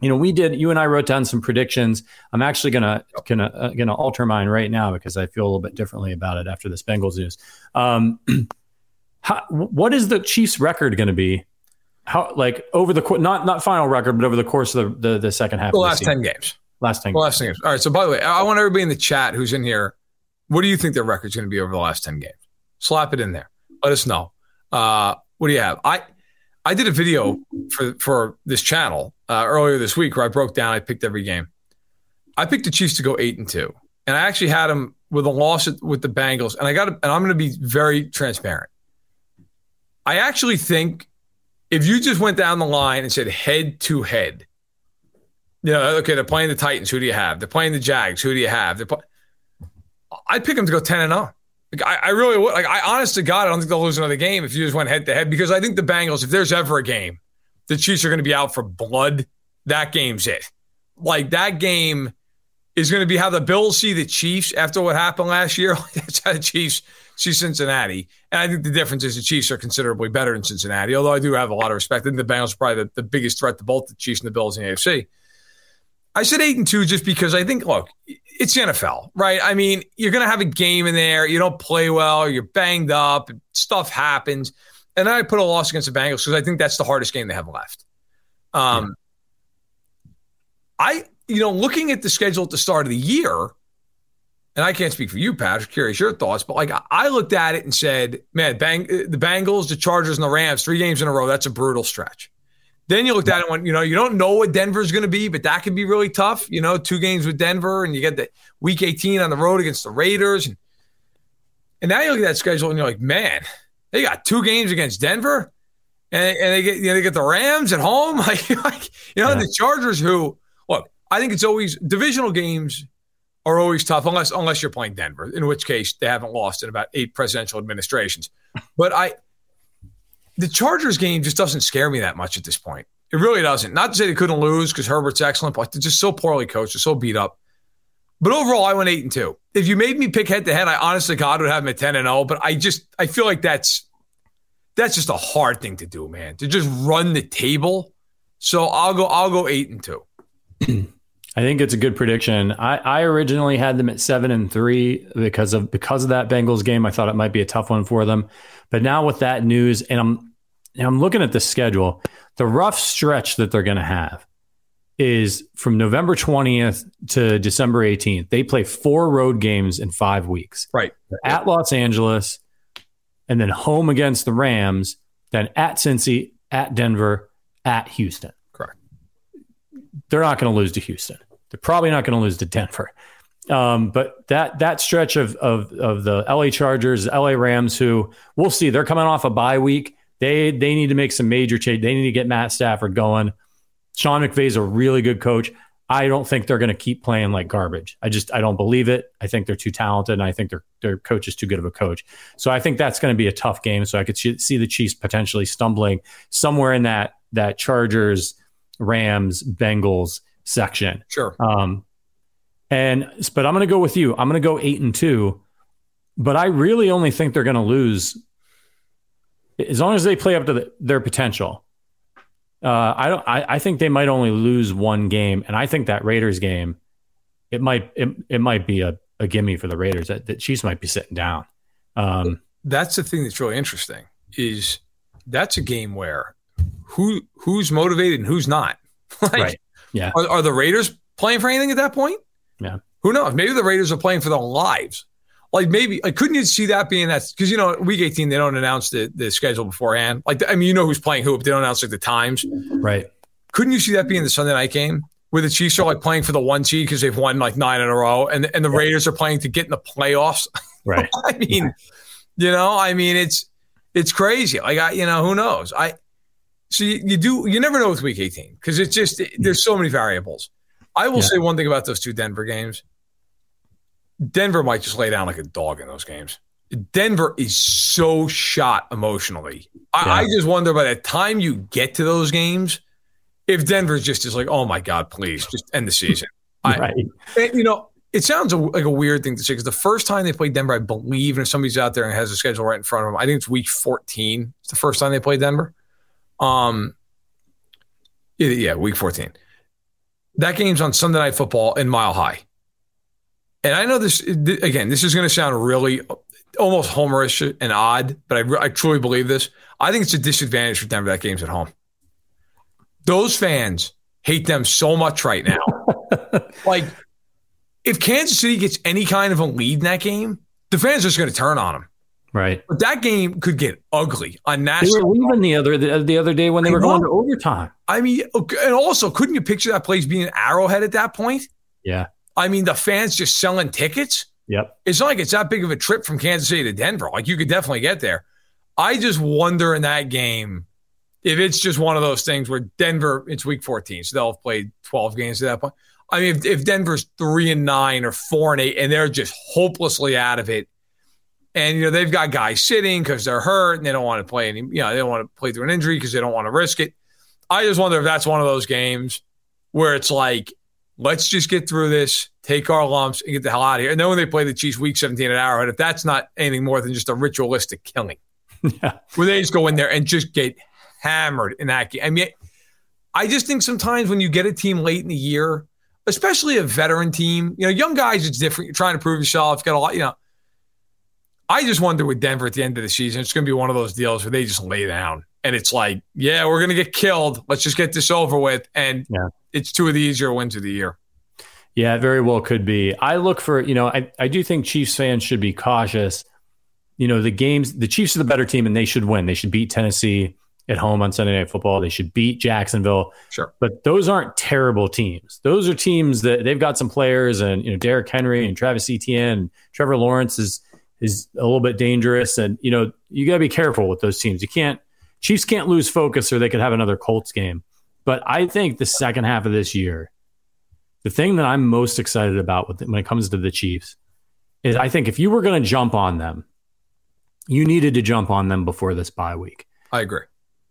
you know, we did. You and I wrote down some predictions. I'm actually gonna gonna uh, gonna alter mine right now because I feel a little bit differently about it after this Bengals news. Um, how, what is the Chiefs' record going to be? How like over the not not final record, but over the course of the the, the second half The of the last season? ten games. last ten. The last ten games. All right. So by the way, I I want everybody in the chat who's in here. What do you think their record's going to be over the last ten games? Slap it in there. Let us know. Uh, what do you have? I I did a video for for this channel uh, earlier this week where I broke down. I picked every game. I picked the Chiefs to go eight and two, and I actually had them with a loss with the Bengals. And I got and I'm going to be very transparent. I actually think if you just went down the line and said head to head, you know, okay, they're playing the Titans. Who do you have? They're playing the Jags. Who do you have? They're I'd pick them to go ten and zero. I, I really would. Like, I honest to God, I don't think they'll lose another game if you just went head to head because I think the Bengals, if there's ever a game, the Chiefs are going to be out for blood. That game's it. Like that game is going to be how the Bills see the Chiefs after what happened last year. That's how the Chiefs see Cincinnati. And I think the difference is the Chiefs are considerably better than Cincinnati, although I do have a lot of respect. I think the Bengals are probably the, the biggest threat to both the Chiefs and the Bills in the AFC. I said eight and two just because I think, look, it's the NFL, right? I mean, you're going to have a game in there. You don't play well. You're banged up. Stuff happens. And then I put a loss against the Bengals because I think that's the hardest game they have left. Um, I, you know, looking at the schedule at the start of the year, and I can't speak for you, Patrick. Curious your thoughts, but like I looked at it and said, man, bang, the Bengals, the Chargers, and the Rams, three games in a row. That's a brutal stretch. Then you looked at it and went, you know, you don't know what Denver's going to be, but that can be really tough. You know, two games with Denver, and you get the week 18 on the road against the Raiders. And, and now you look at that schedule and you're like, man, they got two games against Denver, and, and they get you know, they get the Rams at home. Like, like you know, Yeah. the Chargers, who look, I think it's always divisional games are always tough unless unless you're playing Denver, in which case they haven't lost in about eight presidential administrations. But I the Chargers game just doesn't scare me that much at this point. It really doesn't. Not to say they couldn't lose because Herbert's excellent, but they're just so poorly coached, they're so beat up. But overall, I went eight and two. If you made me pick head to head, I honestly God would have them at ten and zero. But I just I feel like that's that's just a hard thing to do, man. To just run the table. So I'll go I'll go eight and two. I think it's a good prediction. I, I originally had them at seven and three because of because of that Bengals game. I thought it might be a tough one for them, but now with that news, and I'm and I'm looking at the schedule, the rough stretch that they're going to have is from November 20th to December 18th. They play four road games in five weeks. Right. At Los Angeles, and then home against the Rams, then at Cincy, at Denver, at Houston. Correct. They're not going to lose to Houston. They're probably not going to lose to Denver. Um, but that that stretch of, of of the LA Chargers, LA Rams, who we'll see, they're coming off a bye week. They they need to make some major change. They need to get Matt Stafford going. Sean McVay's a really good coach. I don't think they're going to keep playing like garbage. I just I don't believe it. I think they're too talented, and I think their their coach is too good of a coach. So I think that's going to be a tough game. So I could see the Chiefs potentially stumbling somewhere in that that Chargers, Rams, Bengals section. Sure. Um, and but I'm going to go with you. I'm going to go eight and two, but I really only think they're going to lose as long as they play up to the, their potential. Uh, I don't. I, I think they might only lose one game, and I think that Raiders game, it might it, it might be a, a gimme for the Raiders. That the Chiefs might be sitting down. Um, that's the thing that's really interesting. Is that's a game where who who's motivated and who's not. like, right. Yeah. Are, are the Raiders playing for anything at that point? Yeah. Who knows? Maybe the Raiders are playing for their lives. Like maybe, like, couldn't you see that being that? Because you know, week eighteen they don't announce the, the schedule beforehand. Like, I mean, you know who's playing who, but they don't announce like the times. Right. Couldn't you see that being the Sunday night game where the Chiefs are like playing for the one seed because they've won like nine in a row, and and the yeah. Raiders are playing to get in the playoffs? Right. I mean, you know, I mean, it's it's crazy. Like, I, you know, who knows? I so you, you do you never know with week eighteen because it's just there's so many variables. I will yeah. say one thing about those two Denver games. Denver might just lay down like a dog in those games. Denver is so shot emotionally. I, yeah. I just wonder by the time you get to those games, if Denver's just is like, oh my God, please just end the season. right. I, and, you know, it sounds a, like a weird thing to say because the first time they played Denver, I believe, and if somebody's out there and has a schedule right in front of them, I think it's week 14. It's the first time they played Denver. Um, yeah, week 14. That game's on Sunday Night Football in Mile High. And I know this, again, this is going to sound really almost homerish and odd, but I, I truly believe this. I think it's a disadvantage for Denver that game's at home. Those fans hate them so much right now. like, if Kansas City gets any kind of a lead in that game, the fans are just going to turn on them. Right. But that game could get ugly on national. They were leaving the other the, the other day when they I were know. going to overtime. I mean, and also, couldn't you picture that place being Arrowhead at that point? Yeah. I mean, the fans just selling tickets. Yep. It's not like it's that big of a trip from Kansas City to Denver. Like you could definitely get there. I just wonder in that game if it's just one of those things where Denver, it's week 14, so they'll have played 12 games at that point. I mean, if, if Denver's three and nine or four and eight, and they're just hopelessly out of it, and you know they've got guys sitting because they're hurt and they don't want to play any, you know, they don't want to play through an injury because they don't want to risk it. I just wonder if that's one of those games where it's like let's just get through this, take our lumps, and get the hell out of here. And then when they play the Chiefs week 17 at Arrowhead, if that's not anything more than just a ritualistic killing, yeah. where they just go in there and just get hammered in that game. I mean, I just think sometimes when you get a team late in the year, especially a veteran team, you know, young guys, it's different. You're trying to prove yourself, got a lot, you know. I just wonder with Denver at the end of the season, it's going to be one of those deals where they just lay down and it's like, yeah, we're going to get killed. Let's just get this over with. And yeah it's two of the easier wins of the year. Yeah, it very well could be. I look for, you know, I, I do think Chiefs fans should be cautious. You know, the games, the Chiefs are the better team and they should win. They should beat Tennessee at home on Sunday Night Football. They should beat Jacksonville. Sure. But those aren't terrible teams. Those are teams that they've got some players and, you know, Derrick Henry and Travis Etienne and Trevor Lawrence is, is a little bit dangerous. And, you know, you got to be careful with those teams. You can't, Chiefs can't lose focus or they could have another Colts game. But I think the second half of this year, the thing that I'm most excited about when it comes to the Chiefs is I think if you were going to jump on them, you needed to jump on them before this bye week. I agree.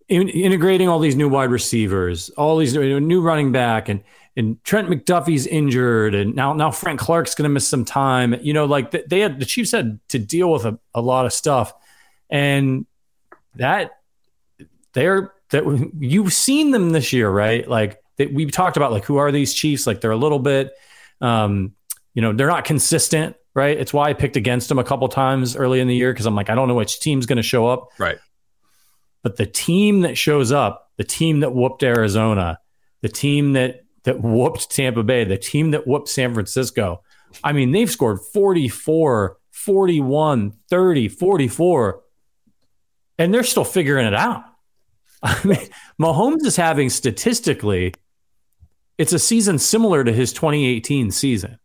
In, integrating all these new wide receivers, all these new, new running back, and and Trent McDuffie's injured, and now now Frank Clark's going to miss some time. You know, like they had the Chiefs had to deal with a, a lot of stuff, and that they're that you've seen them this year, right? Like that we've talked about, like who are these Chiefs? Like they're a little bit, um, you know, they're not consistent, right? It's why I picked against them a couple times early in the year because I'm like, I don't know which team's going to show up, right? But the team that shows up, the team that whooped Arizona, the team that that whooped Tampa Bay, the team that whooped San Francisco. I mean, they've scored 44, 41, 30, 44, and they're still figuring it out. I mean, Mahomes is having statistically, it's a season similar to his 2018 season.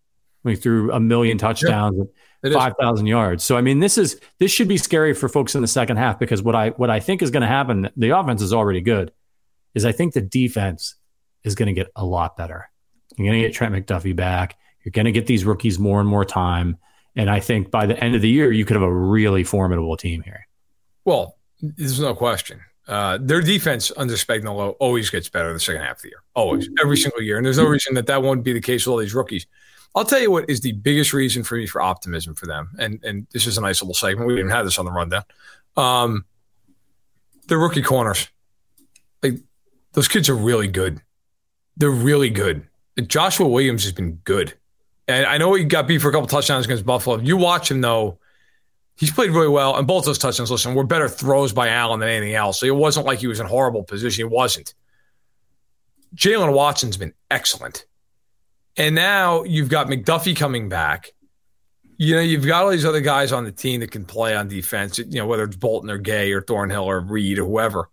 I mean, through a million touchdowns, and is. 5,000 yards. So I mean, this is this should be scary for folks in the second half because what I what I think is going to happen, the offense is already good, is I think the defense is going to get a lot better. You're going to get Trent McDuffie back. You're going to get these rookies more and more time. And I think by the end of the year, you could have a really formidable team here. Well, there's no question. Uh, their defense under Spagnuolo always gets better the second half of the year, always, every single year. And there's no reason that that won't be the case with all these rookies. I'll tell you what is the biggest reason for me for optimism for them. And and this is a nice little segment. We didn't have this on the rundown. Um, the rookie corners, like those kids are really good. They're really good. Joshua Williams has been good. And I know he got beat for a couple touchdowns against Buffalo. You watch him though, he's played really well. And both those touchdowns, listen, were better throws by Allen than anything else. So it wasn't like he was in horrible position. He wasn't. Jaylen Watson's been excellent. And now you've got McDuffie coming back. You know, you've got all these other guys on the team that can play on defense, you know, whether it's Bolton or Gay or Thornhill or Reed or whoever.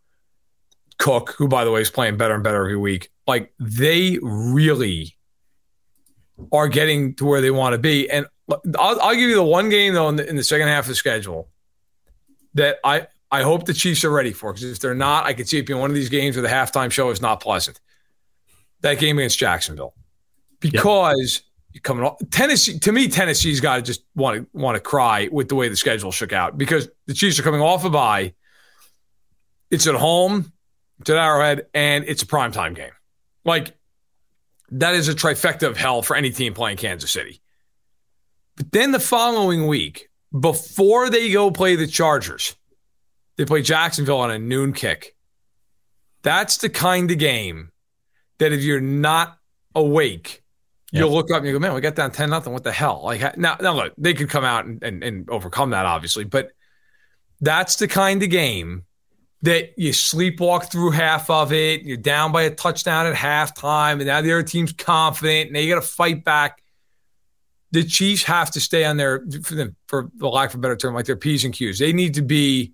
Cook, who by the way is playing better and better every week. Like they really are getting to where they want to be. And I'll, I'll give you the one game though in the, in the second half of the schedule that I I hope the Chiefs are ready for because if they're not, I could see it being one of these games where the halftime show is not pleasant. That game against Jacksonville, because coming off Tennessee to me, Tennessee's got to just want to want to cry with the way the schedule shook out because the Chiefs are coming off a bye. It's at home, it's at Arrowhead, and it's a primetime game. Like that is a trifecta of hell for any team playing Kansas City. But then the following week, before they go play the Chargers, they play Jacksonville on a noon kick. That's the kind of game that if you're not awake, you'll look up and you go, man, we got down 10 nothing. What the hell? Like now, now look, they could come out and, and, and overcome that, obviously, but that's the kind of game that you sleepwalk through half of it. You're down by a touchdown at halftime, and now the other team's confident, and you got to fight back. The Chiefs have to stay on their, for, them, for the lack of a better term, like their P's and Q's. They need to be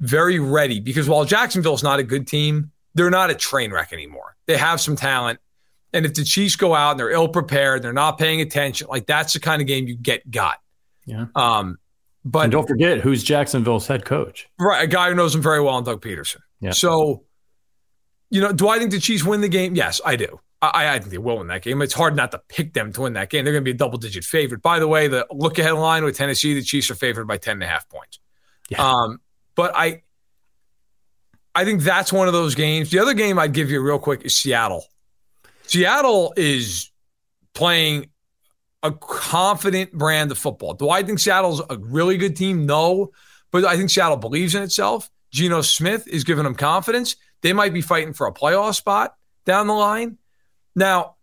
very ready because while Jacksonville's not a good team, they're not a train wreck anymore. They have some talent. And if the Chiefs go out and they're ill prepared, they're not paying attention, like that's the kind of game you get got. Yeah. Um, but and don't forget who's Jacksonville's head coach. Right, a guy who knows him very well, and Doug Pederson. Yeah. So, you know, do I think the Chiefs win the game? Yes, I do. I, I think they will win that game. It's hard not to pick them to win that game. They're going to be a double digit favorite. By the way, the look ahead line with Tennessee, the Chiefs are favored by 10 and a half points. Yeah. Um, but I, I think that's one of those games. The other game I'd give you real quick is Seattle. Seattle is playing a confident brand of football. Do I think Seattle's a really good team? No. But I think Seattle believes in itself. Geno Smith is giving them confidence. They might be fighting for a playoff spot down the line. Now,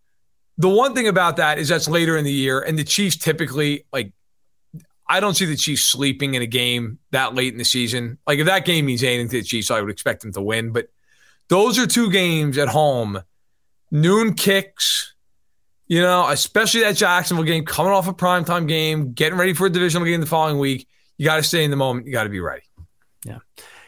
the one thing about that is that's later in the year, and the Chiefs typically like. I don't see the Chiefs sleeping in a game that late in the season. Like if that game means anything to the Chiefs, I would expect them to win. But those are two games at home, noon kicks. You know, especially that Jacksonville game, coming off a primetime game, getting ready for a divisional game the following week. You got to stay in the moment. You got to be ready. Yeah.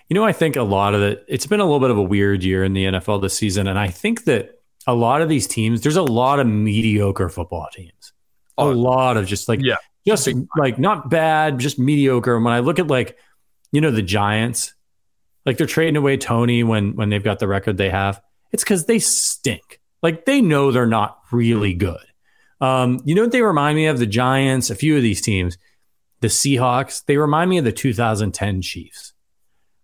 You know, I think a lot of it, it's been a little bit of a weird year in the NFL this season. And I think that a lot of these teams, there's a lot of mediocre football teams. A Oh, lot of just like, yeah. just like not bad, just mediocre. And when I look at like, you know, the Giants, like they're trading away Toney when when they've got the record they have. It's because they stink. Like they know they're not really good. Um, you know what they remind me of? The Giants, a few of these teams, the Seahawks. They remind me of the 2010 Chiefs.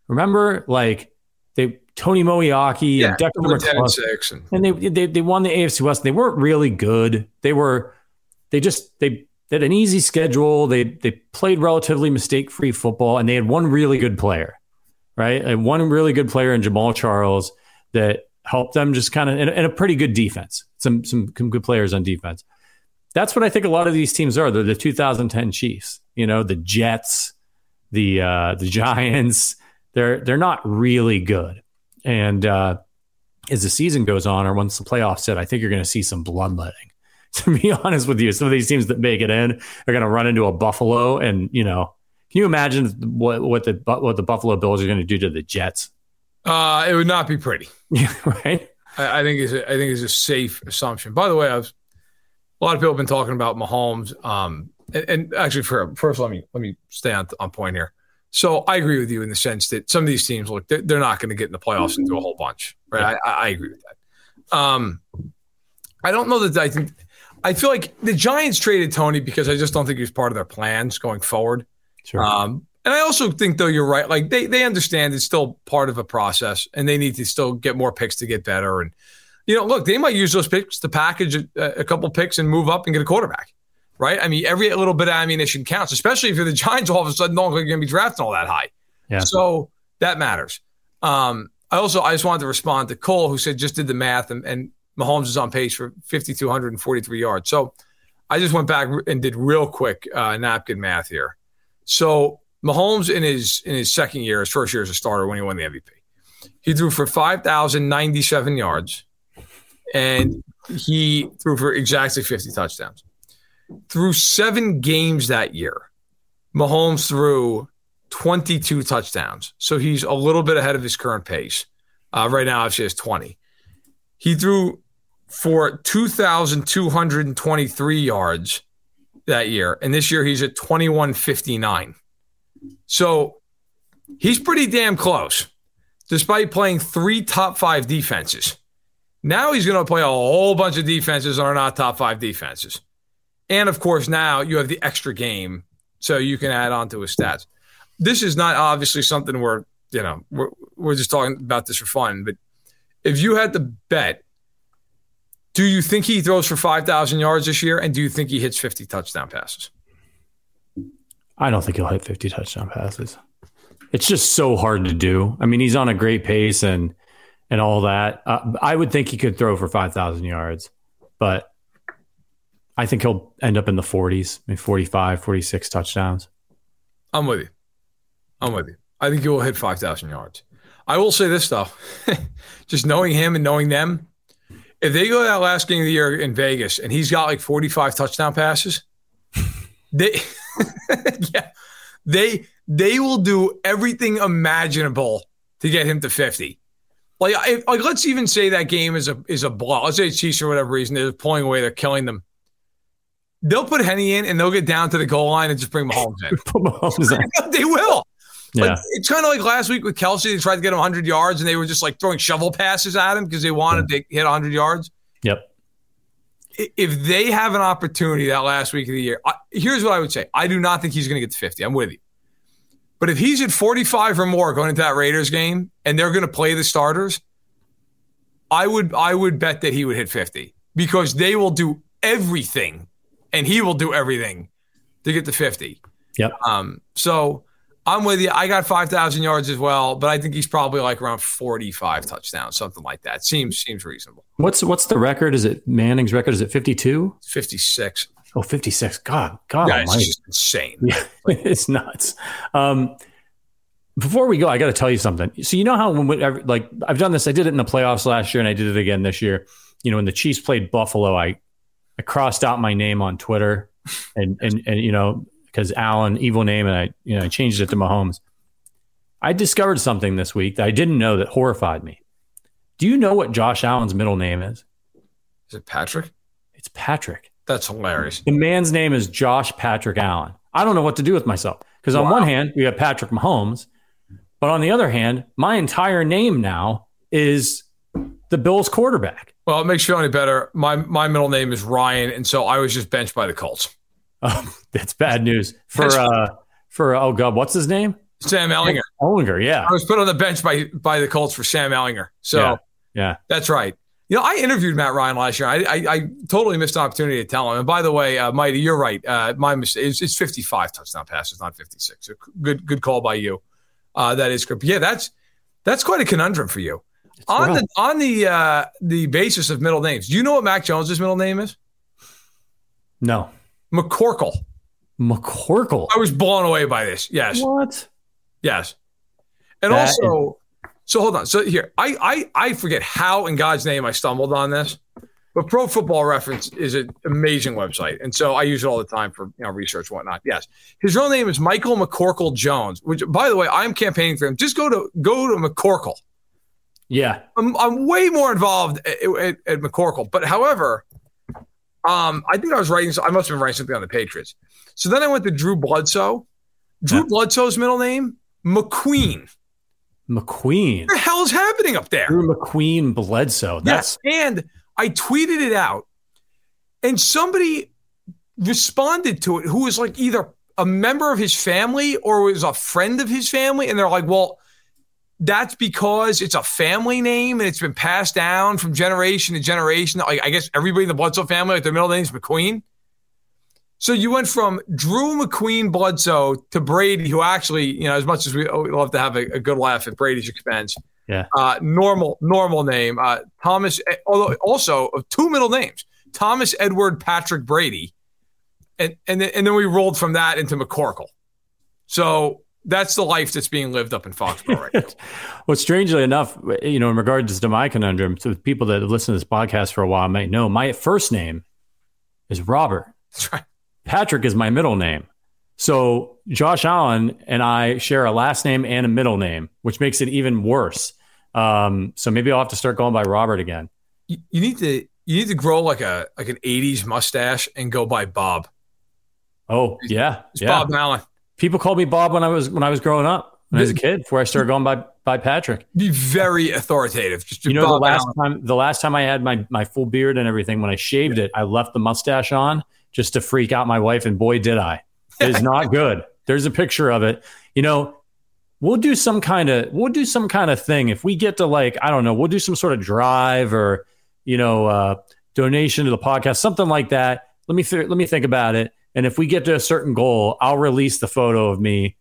Remember, like they Tony Moeaki and Declan number 10 and McCluster. And they, they they won the AFC West. They weren't really good. They were they just they, they had an easy schedule. They they played relatively mistake free football, and they had one really good player, right? And one really good player in Jamaal Charles that helped them just kind of and, a pretty good defense. Some some some good players on defense. That's what I think a lot of these teams are. They're the 2010 Chiefs. You know, the Jets, the uh, the Giants. They're they're not really good. And uh, as the season goes on, or once the playoffs hit, I think you're going to see some bloodletting. To be honest with you, some of these teams that make it in are going to run into a Buffalo, and you know, can you imagine what what the what the Buffalo Bills are going to do to the Jets? Uh, it would not be pretty. Yeah, right. I, I think is a, I think is a safe assumption. By the way, I've a lot of people have been talking about Mahomes. Um, and, and actually, for first, let me let me stay on on point here. So I agree with you in the sense that some of these teams, look, they're, they're not going to get in the playoffs and do a whole bunch, right? I, I agree with that. Um, I don't know that I think. I feel like the Giants traded Toney because I just don't think he was part of their plans going forward. Sure. Um, and I also think, though, you're right. Like they they understand it's still part of a process, and they need to still get more picks to get better. And you know, look, they might use those picks to package a, a couple picks and move up and get a quarterback, right? I mean, every little bit of ammunition counts, especially if you're the Giants. All of a sudden, no one's going to be drafting all that high. Yeah. So that matters. Um, I also I just wanted to respond to Cole, who said just did the math, and, and Mahomes is on pace for 5,243 yards. So I just went back and did real quick uh, napkin math here. So Mahomes in his in his second year, his first year as a starter when he won the MVP, he threw for 5,097 yards, and he threw for exactly 50 touchdowns. Through seven games that year, Mahomes threw 22 touchdowns. So he's a little bit ahead of his current pace. Uh, right now, obviously, has 20. He threw for 2,223 yards that year. And this year, he's at 2159. So he's pretty damn close, despite playing three top five defenses. Now he's going to play a whole bunch of defenses that are not top five defenses. And of course, now you have the extra game, so you can add on to his stats. This is not obviously something where, you know, we're, we're just talking about this for fun, but if you had to bet, do you think he throws for 5,000 yards this year? And do you think he hits 50 touchdown passes? I don't think he'll hit 50 touchdown passes. It's just so hard to do. I mean, he's on a great pace and and all that. Uh, I would think he could throw for 5,000 yards, but I think he'll end up in the 40s, maybe 45, 46 touchdowns. I'm with you. I'm with you. I think he will hit 5,000 yards. I will say this, though. just knowing him and knowing them, if they go that last game of the year in Vegas and he's got like 45 touchdown passes, they yeah, they they will do everything imaginable to get him to 50. Like, if, like let's even say that game is a is a blow. Let's say it's Chiefs for whatever reason they're pulling away, they're killing them. They'll put Henne in and they'll get down to the goal line and just bring Mahomes in. Put Mahomes in. they will. Yeah. Like, it's kind of like last week with Kelce. They tried to get him 100 yards and they were just like throwing shovel passes at him because they wanted to hit 100 yards. If they have an opportunity that last week of the year, I, here's what I would say. I do not think he's going to get to 50. I'm with you. But if he's at 45 or more going into that Raiders game and they're going to play the starters, I would I would bet that he would hit 50 because they will do everything and he will do everything to get to 50. Yep. Um, so I'm with you. I got 5,000 yards as well, but I think he's probably like around 45 touchdowns, something like that. Seems seems reasonable. What's what's the record? Is it Manning's record? Is it 52? 56. Oh, 56. God, God Yeah, it's just insane. Yeah, it's nuts. Um, before we go, I got to tell you something. So you know how when whenever, like I've done this, I did it in the playoffs last year, and I did it again this year. You know, when the Chiefs played Buffalo, I I crossed out my name on Twitter, and and and you know because Allen evil name, and I you know I changed it to Mahomes. I discovered something this week that I didn't know that horrified me. Do you know what Josh Allen's middle name is? Is it Patrick? It's Patrick. That's hilarious. The man's name is Josh Patrick Allen. I don't know what to do with myself because on Wow. one hand we have Patrick Mahomes, but on the other hand, my entire name now is the Bills quarterback. Well, it makes you feel any better. My my middle name is Ryan, and so I was just benched by the Colts. Um, that's bad news for uh for oh god, what's his name? Sam Ehlinger. Ollinger. Yeah, I was put on the bench by by the Colts for Sam Ehlinger. So Yeah. yeah. that's right. You know, I interviewed Matt Ryan last year. I, I, I totally missed an opportunity to tell him. And by the way, uh, Mighty, you're right. Uh, my mistake. It's, it's 55 touchdown passes, not 56. So good good call by you. Uh, that is good. Yeah, that's that's quite a conundrum for you. on rough. the on the uh, the basis of middle names, do you know what Mac Jones's middle name is? No, McCorkle. McCorkle. I was blown away by this. Yes. What? Yes. And That also, so hold on. So here, I, I I forget how in God's name I stumbled on this, but Pro Football Reference is an amazing website, and so I use it all the time for you know research and whatnot. Yes, his real name is Michael McCorkle Jones. Which, by the way, I'm campaigning for him. Just go to go to McCorkle. Yeah. I'm, I'm way more involved at, at, at McCorkle. But however, um, I think I was writing. I must have been writing something on the Patriots. So then I went to Drew Bledsoe. Drew Yeah. Bledsoe's middle name McQueen. McQueen. What the hell is happening up there? Drew McQueen Bledsoe. That's Yes. And I tweeted it out, and somebody responded to it who was like either a member of his family or was a friend of his family. And they're like, well, that's because it's a family name and it's been passed down from generation to generation. Like, I guess everybody in the Bledsoe family, like their middle name is McQueen. So you went from Drew McQueen Bledsoe to Brady, who actually, you know, as much as we we love to have a, a good laugh at Brady's expense, yeah. uh, normal normal name. Uh, Thomas, although also of two middle names, Thomas Edward Patrick Brady, and and then, and then we rolled from that into McCorkle. So that's the life that's being lived up in Foxborough right now. Well, strangely enough, you know, in regards to my conundrum, so people that have listened to this podcast for a while might know my first name is Robert. That's right. Patrick is my middle name. So Josh Allen and I share a last name and a middle name, which makes it even worse. Um, so maybe I'll have to start going by Robert again. You, you need to you need to grow like a like an '80s mustache and go by Bob. Oh yeah, It's yeah. Bob Allen. People called me Bob when I was when I was growing up, when I was a kid, before I started going by by Patrick. Be very authoritative. Just You know, the last Allen. time the last time I had my my full beard and everything, when I shaved it, I left the mustache on just to freak out my wife, and boy, did I! It is not good. There's a picture of it. You know, we'll do some kind of we'll do some kind of thing if we get to like I don't know, we'll do some sort of drive or you know uh, donation to the podcast, something like that. Let me th- let me think about it. And if we get to a certain goal, I'll release the photo of me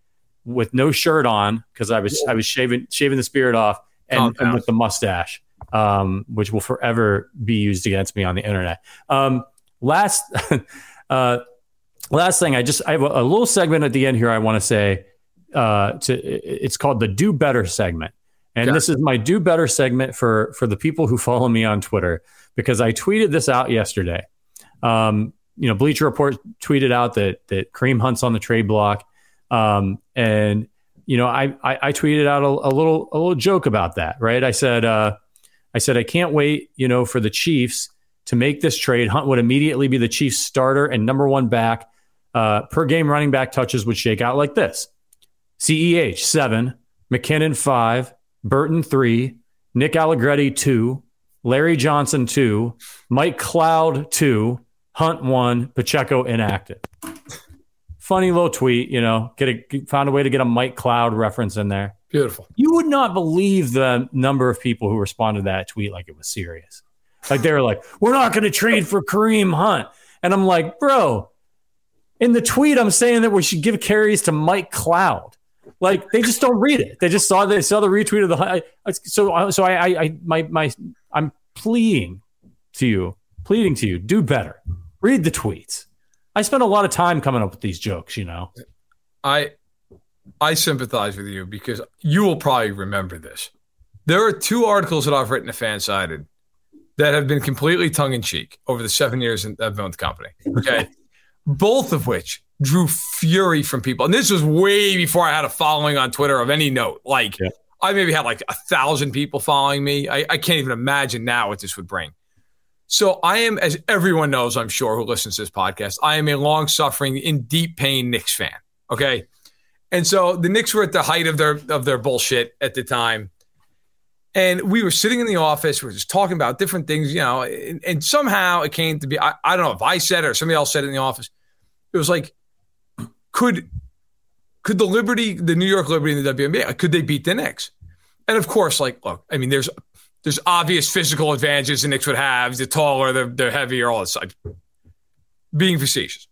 with no shirt on because I was I was shaving shaving the spirit off and, and with the mustache, um, which will forever be used against me on the internet. Um, last uh, last thing, I just I have a, a little segment at the end here. I want to say uh, to it's called the Do Better segment, and this is my Do Better segment for for the people who follow me on Twitter because I tweeted this out yesterday. Um, you know, Bleacher Report tweeted out that that Kareem Hunt's on the trade block, um, and you know, I, I I tweeted out a, a little a little joke about that. Right? I said uh, I said I can't wait, you know, for the Chiefs to make this trade. Hunt would immediately be the Chiefs starter and number one back. Uh, per game running back touches would shake out like this: CEH seven, McKinnon five, Burton three, Nick Allegretti two, Larry Johnson two, Mike Cloud two, Hunt one, Pacheco inactive. Funny little tweet, you know. Get a found a way to get a Mike Cloud reference in there. Beautiful. You would not believe the number of people who responded to that tweet like it was serious. Like they were like, "We're not going to trade for Kareem Hunt," and I'm like, "Bro." In the tweet, I'm saying that we should give carries to Mike Cloud. Like they just don't read it. They just saw they saw the retweet of the. I- So uh, so I I, I my my I'm pleading to you, pleading to you, do better. Read the tweets. I spent a lot of time coming up with these jokes. You know. I I sympathize with you because you will probably remember this. There are two articles that I've written to Fansided that have been completely tongue in cheek over the seven years in- I've owned the company. Okay. Both of which drew fury from people. And this was way before I had a following on Twitter of any note. Like, Yeah. I maybe had like a thousand people following me. I, I can't even imagine now what this would bring. So I am, as everyone knows, I'm sure, who listens to this podcast, I am a long suffering, in deep pain Knicks fan. Okay. And so the Knicks were at the height of their of their bullshit at the time. And we were sitting in the office, we were just talking about different things, you know, and, and somehow it came to be, I, I don't know if I said it or somebody else said it in the office. It was like, could could the Liberty, the New York Liberty and the WNBA, could they beat the Knicks? And of course, like, look, I mean, there's there's obvious physical advantages the Knicks would have. They're taller, they're, they're heavier, all this stuff. Being facetious.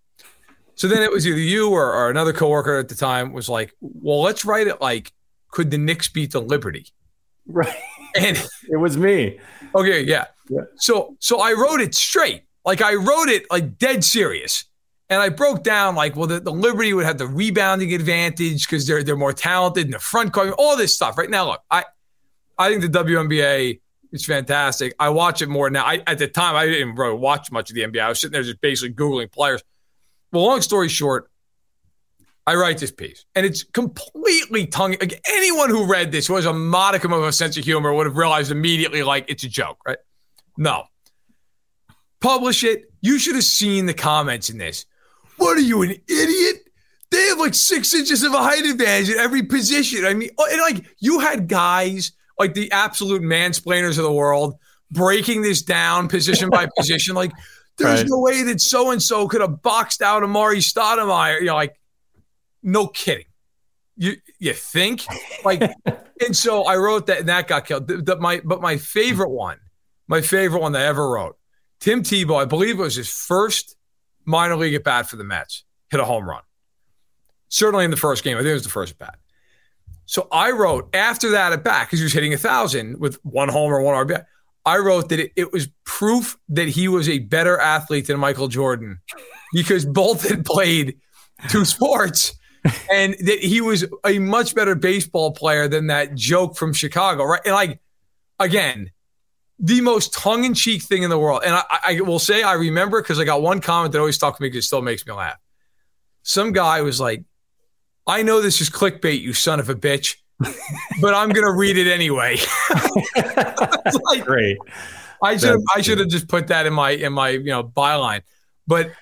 So then it was either you or, or another coworker at the time was like, well, let's write it like, could the Knicks beat the Liberty? Right. And It was me. okay, yeah. Yeah. So so I wrote it straight. Like I wrote it like dead serious. And I broke down like, well, the, the Liberty would have the rebounding advantage because they're they're more talented in the front court, all this stuff. Right now, look, I I think the WNBA is fantastic. I watch it more now. I at the time I didn't really watch much of the NBA. I was sitting there just basically googling players. Well, long story short, I write this piece, and it's completely tongue. Like anyone who read this who has a modicum of a sense of humor would have realized immediately, like it's a joke, right? No. Publish it. You should have seen the comments in this. What are you, an idiot? They have like six inches of a height advantage at every position. I mean, oh, and like you had guys like the absolute mansplainers of the world breaking this down position by position. Like, there's Right. no way that so and so could have boxed out Amar'e Stoudemire. You're like, no kidding. You you think like, and so I wrote that, and that got killed. The, the- my but my favorite one, my favorite one that I ever wrote, Tim Tebow. I believe it was his first minor league at bat for the Mets. Hit a home run. Certainly in the first game. I think it was the first at bat. So I wrote after that at bat because he was hitting a thousand with one homer, one RBI. I wrote that it, it was proof that he was a better athlete than Michael Jordan because both had played two sports and that he was a much better baseball player than that joke from Chicago, right? And like, again, the most tongue in cheek thing in the world. And I, I will say I remember because I got one comment that always stuck with me because it still makes me laugh. Some guy was like, I know this is clickbait, you son of a bitch, but I'm going to read it anyway. Like, Great. I should have, I should have just put that in my in my you know byline. But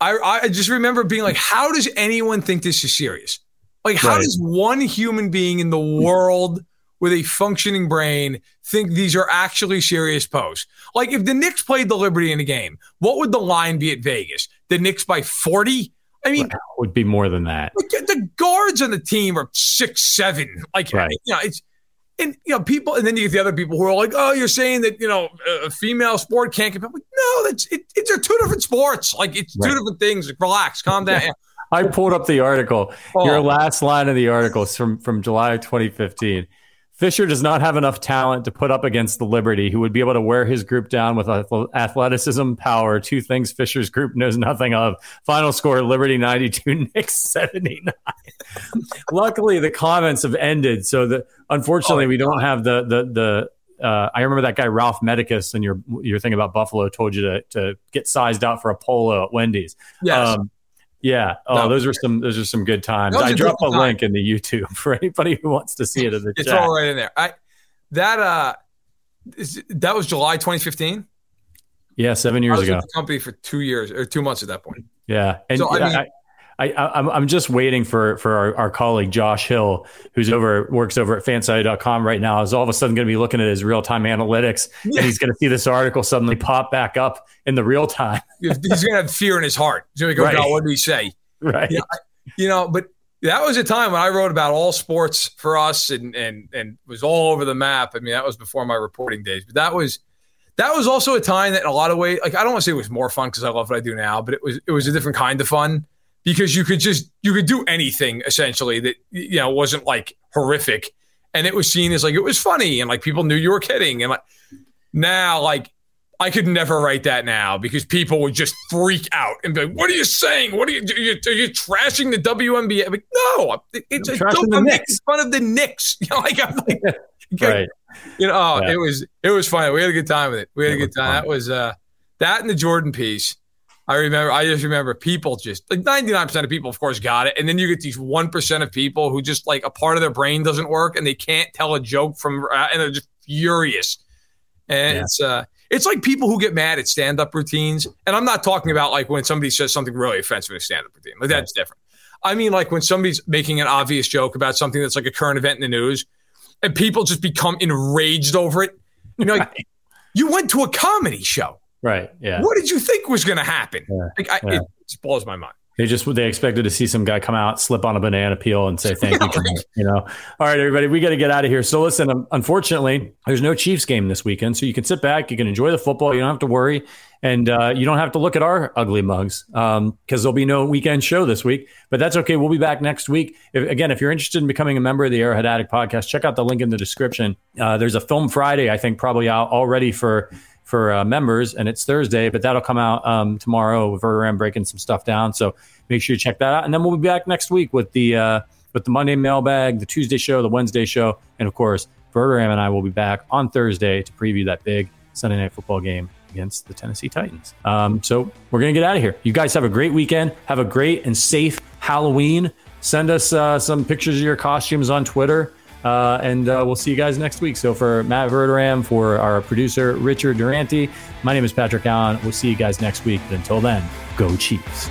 I I just remember being like, how does anyone think this is serious? Like, how Right. does one human being in the world with a functioning brain think these are actually serious posts? Like, if the Knicks played the Liberty in a game, what would the line be at Vegas? The Knicks by forty? I mean, it Would be more than that. The guards on the team are six seven. Like Right. you know, it's and you know people, and then you get the other people who are like, "Oh, you're saying that you know a female sport can't compete." Like, no, that's it, it's are two different sports. Like it's Right. two different things. Like, relax, calm down. I pulled up the article. Oh. Your last line of the article is from, from July of 2015. Fisher does not have enough talent to put up against the Liberty, who would be able to wear his group down with athleticism, power, two things Fisher's group knows nothing of. Final score Liberty 92, Knicks 79. Luckily, the comments have ended. So, the, unfortunately, Oh, we don't have the, the, the, uh, I remember that guy Ralph Medicus and your your thing about Buffalo told you to to get sized out for a polo at Wendy's. Yes. Um, yeah. Oh, No. those are some those are some good times. I I a dropped a time. link in the YouTube for anybody who wants to see it in the it's chat. all right in there. I that uh, is, that was July 2015. Yeah, seven I years was ago. company for two years or two months at that point. Yeah, and So, I mean- I, I, I, I'm I'm just waiting for for our, our colleague Josh Hill, who's over works over at fansided.com right now, is all of a sudden going to be looking at his real time analytics, Yeah. and he's going to see this article suddenly pop back up in the real time. He's gonna have fear in his heart. He's gonna go, Right. God, what did he say? Right. Yeah, you know, but that was a time when I wrote about all sports for us and and and was all over the map. I mean, that was before my reporting days, but that was that was also a time that in a lot of ways, like I don't want to say it was more fun because I love what I do now, but it was it was a different kind of fun because you could just you could do anything essentially that you know wasn't like horrific, and it was seen as like it was funny and like people knew you were kidding and like now like I could never write that now because people would just freak out and be like, "What are you saying? What are you? Are you, are you trashing the WNBA?" I'm like, no, it- it's I'm a trashing joke. the I'm Knicks. making fun of the Knicks. You know, like I'm like, Right. you know, oh, Yeah. it was it was funny. We had a good time with it. We had a good time. fun. That was uh that and the Jordan piece. I remember. I just remember people just like 99 percent of people, of course, got it, and then you get these one percent of people who just like a part of their brain doesn't work and they can't tell a joke from, uh, and they're just furious. And Yeah. it's uh, it's like people who get mad at stand up routines, and I'm not talking about like when somebody says something really offensive in a stand up routine. Like that's different. I mean, like when somebody's making an obvious joke about something that's like a current event in the news, and people just become enraged over it. You know, like, you went to a comedy show. Right. Yeah. What did you think was going to happen? Yeah. Like, I, Yeah. It just blows my mind. They just they expected to see some guy come out, slip on a banana peel, and say thank you. You know. All right, everybody, we got to get out of here. So listen, um, unfortunately, there's no Chiefs game this weekend, so you can sit back, you can enjoy the football, you don't have to worry, and uh, you don't have to look at our ugly mugs because there'll be no weekend show this week. But that's okay. We'll be back next week. If, again, if you're interested in becoming a member of the Arrowhead Addict podcast, check out the link in the description. Uh, there's a film Friday, I think, probably out already for for uh, members, and it's Thursday, but that'll come out um, tomorrow with Verderame breaking some stuff down. So make sure you check that out, and then we'll be back next week with the uh, with the Monday mailbag, the Tuesday show, the Wednesday show, and of course, Verderame and I will be back on Thursday to preview that big Sunday night football game against the Tennessee Titans. Um, so we're gonna get out of here. You guys have a great weekend. Have a great and safe Halloween. Send us uh, some pictures of your costumes on Twitter. Uh, and uh, we'll see you guys next week. So for Matt Verderame, for our producer Richard Durante, my name is Patrick Allen. We'll see you guys next week. But until then, go Chiefs.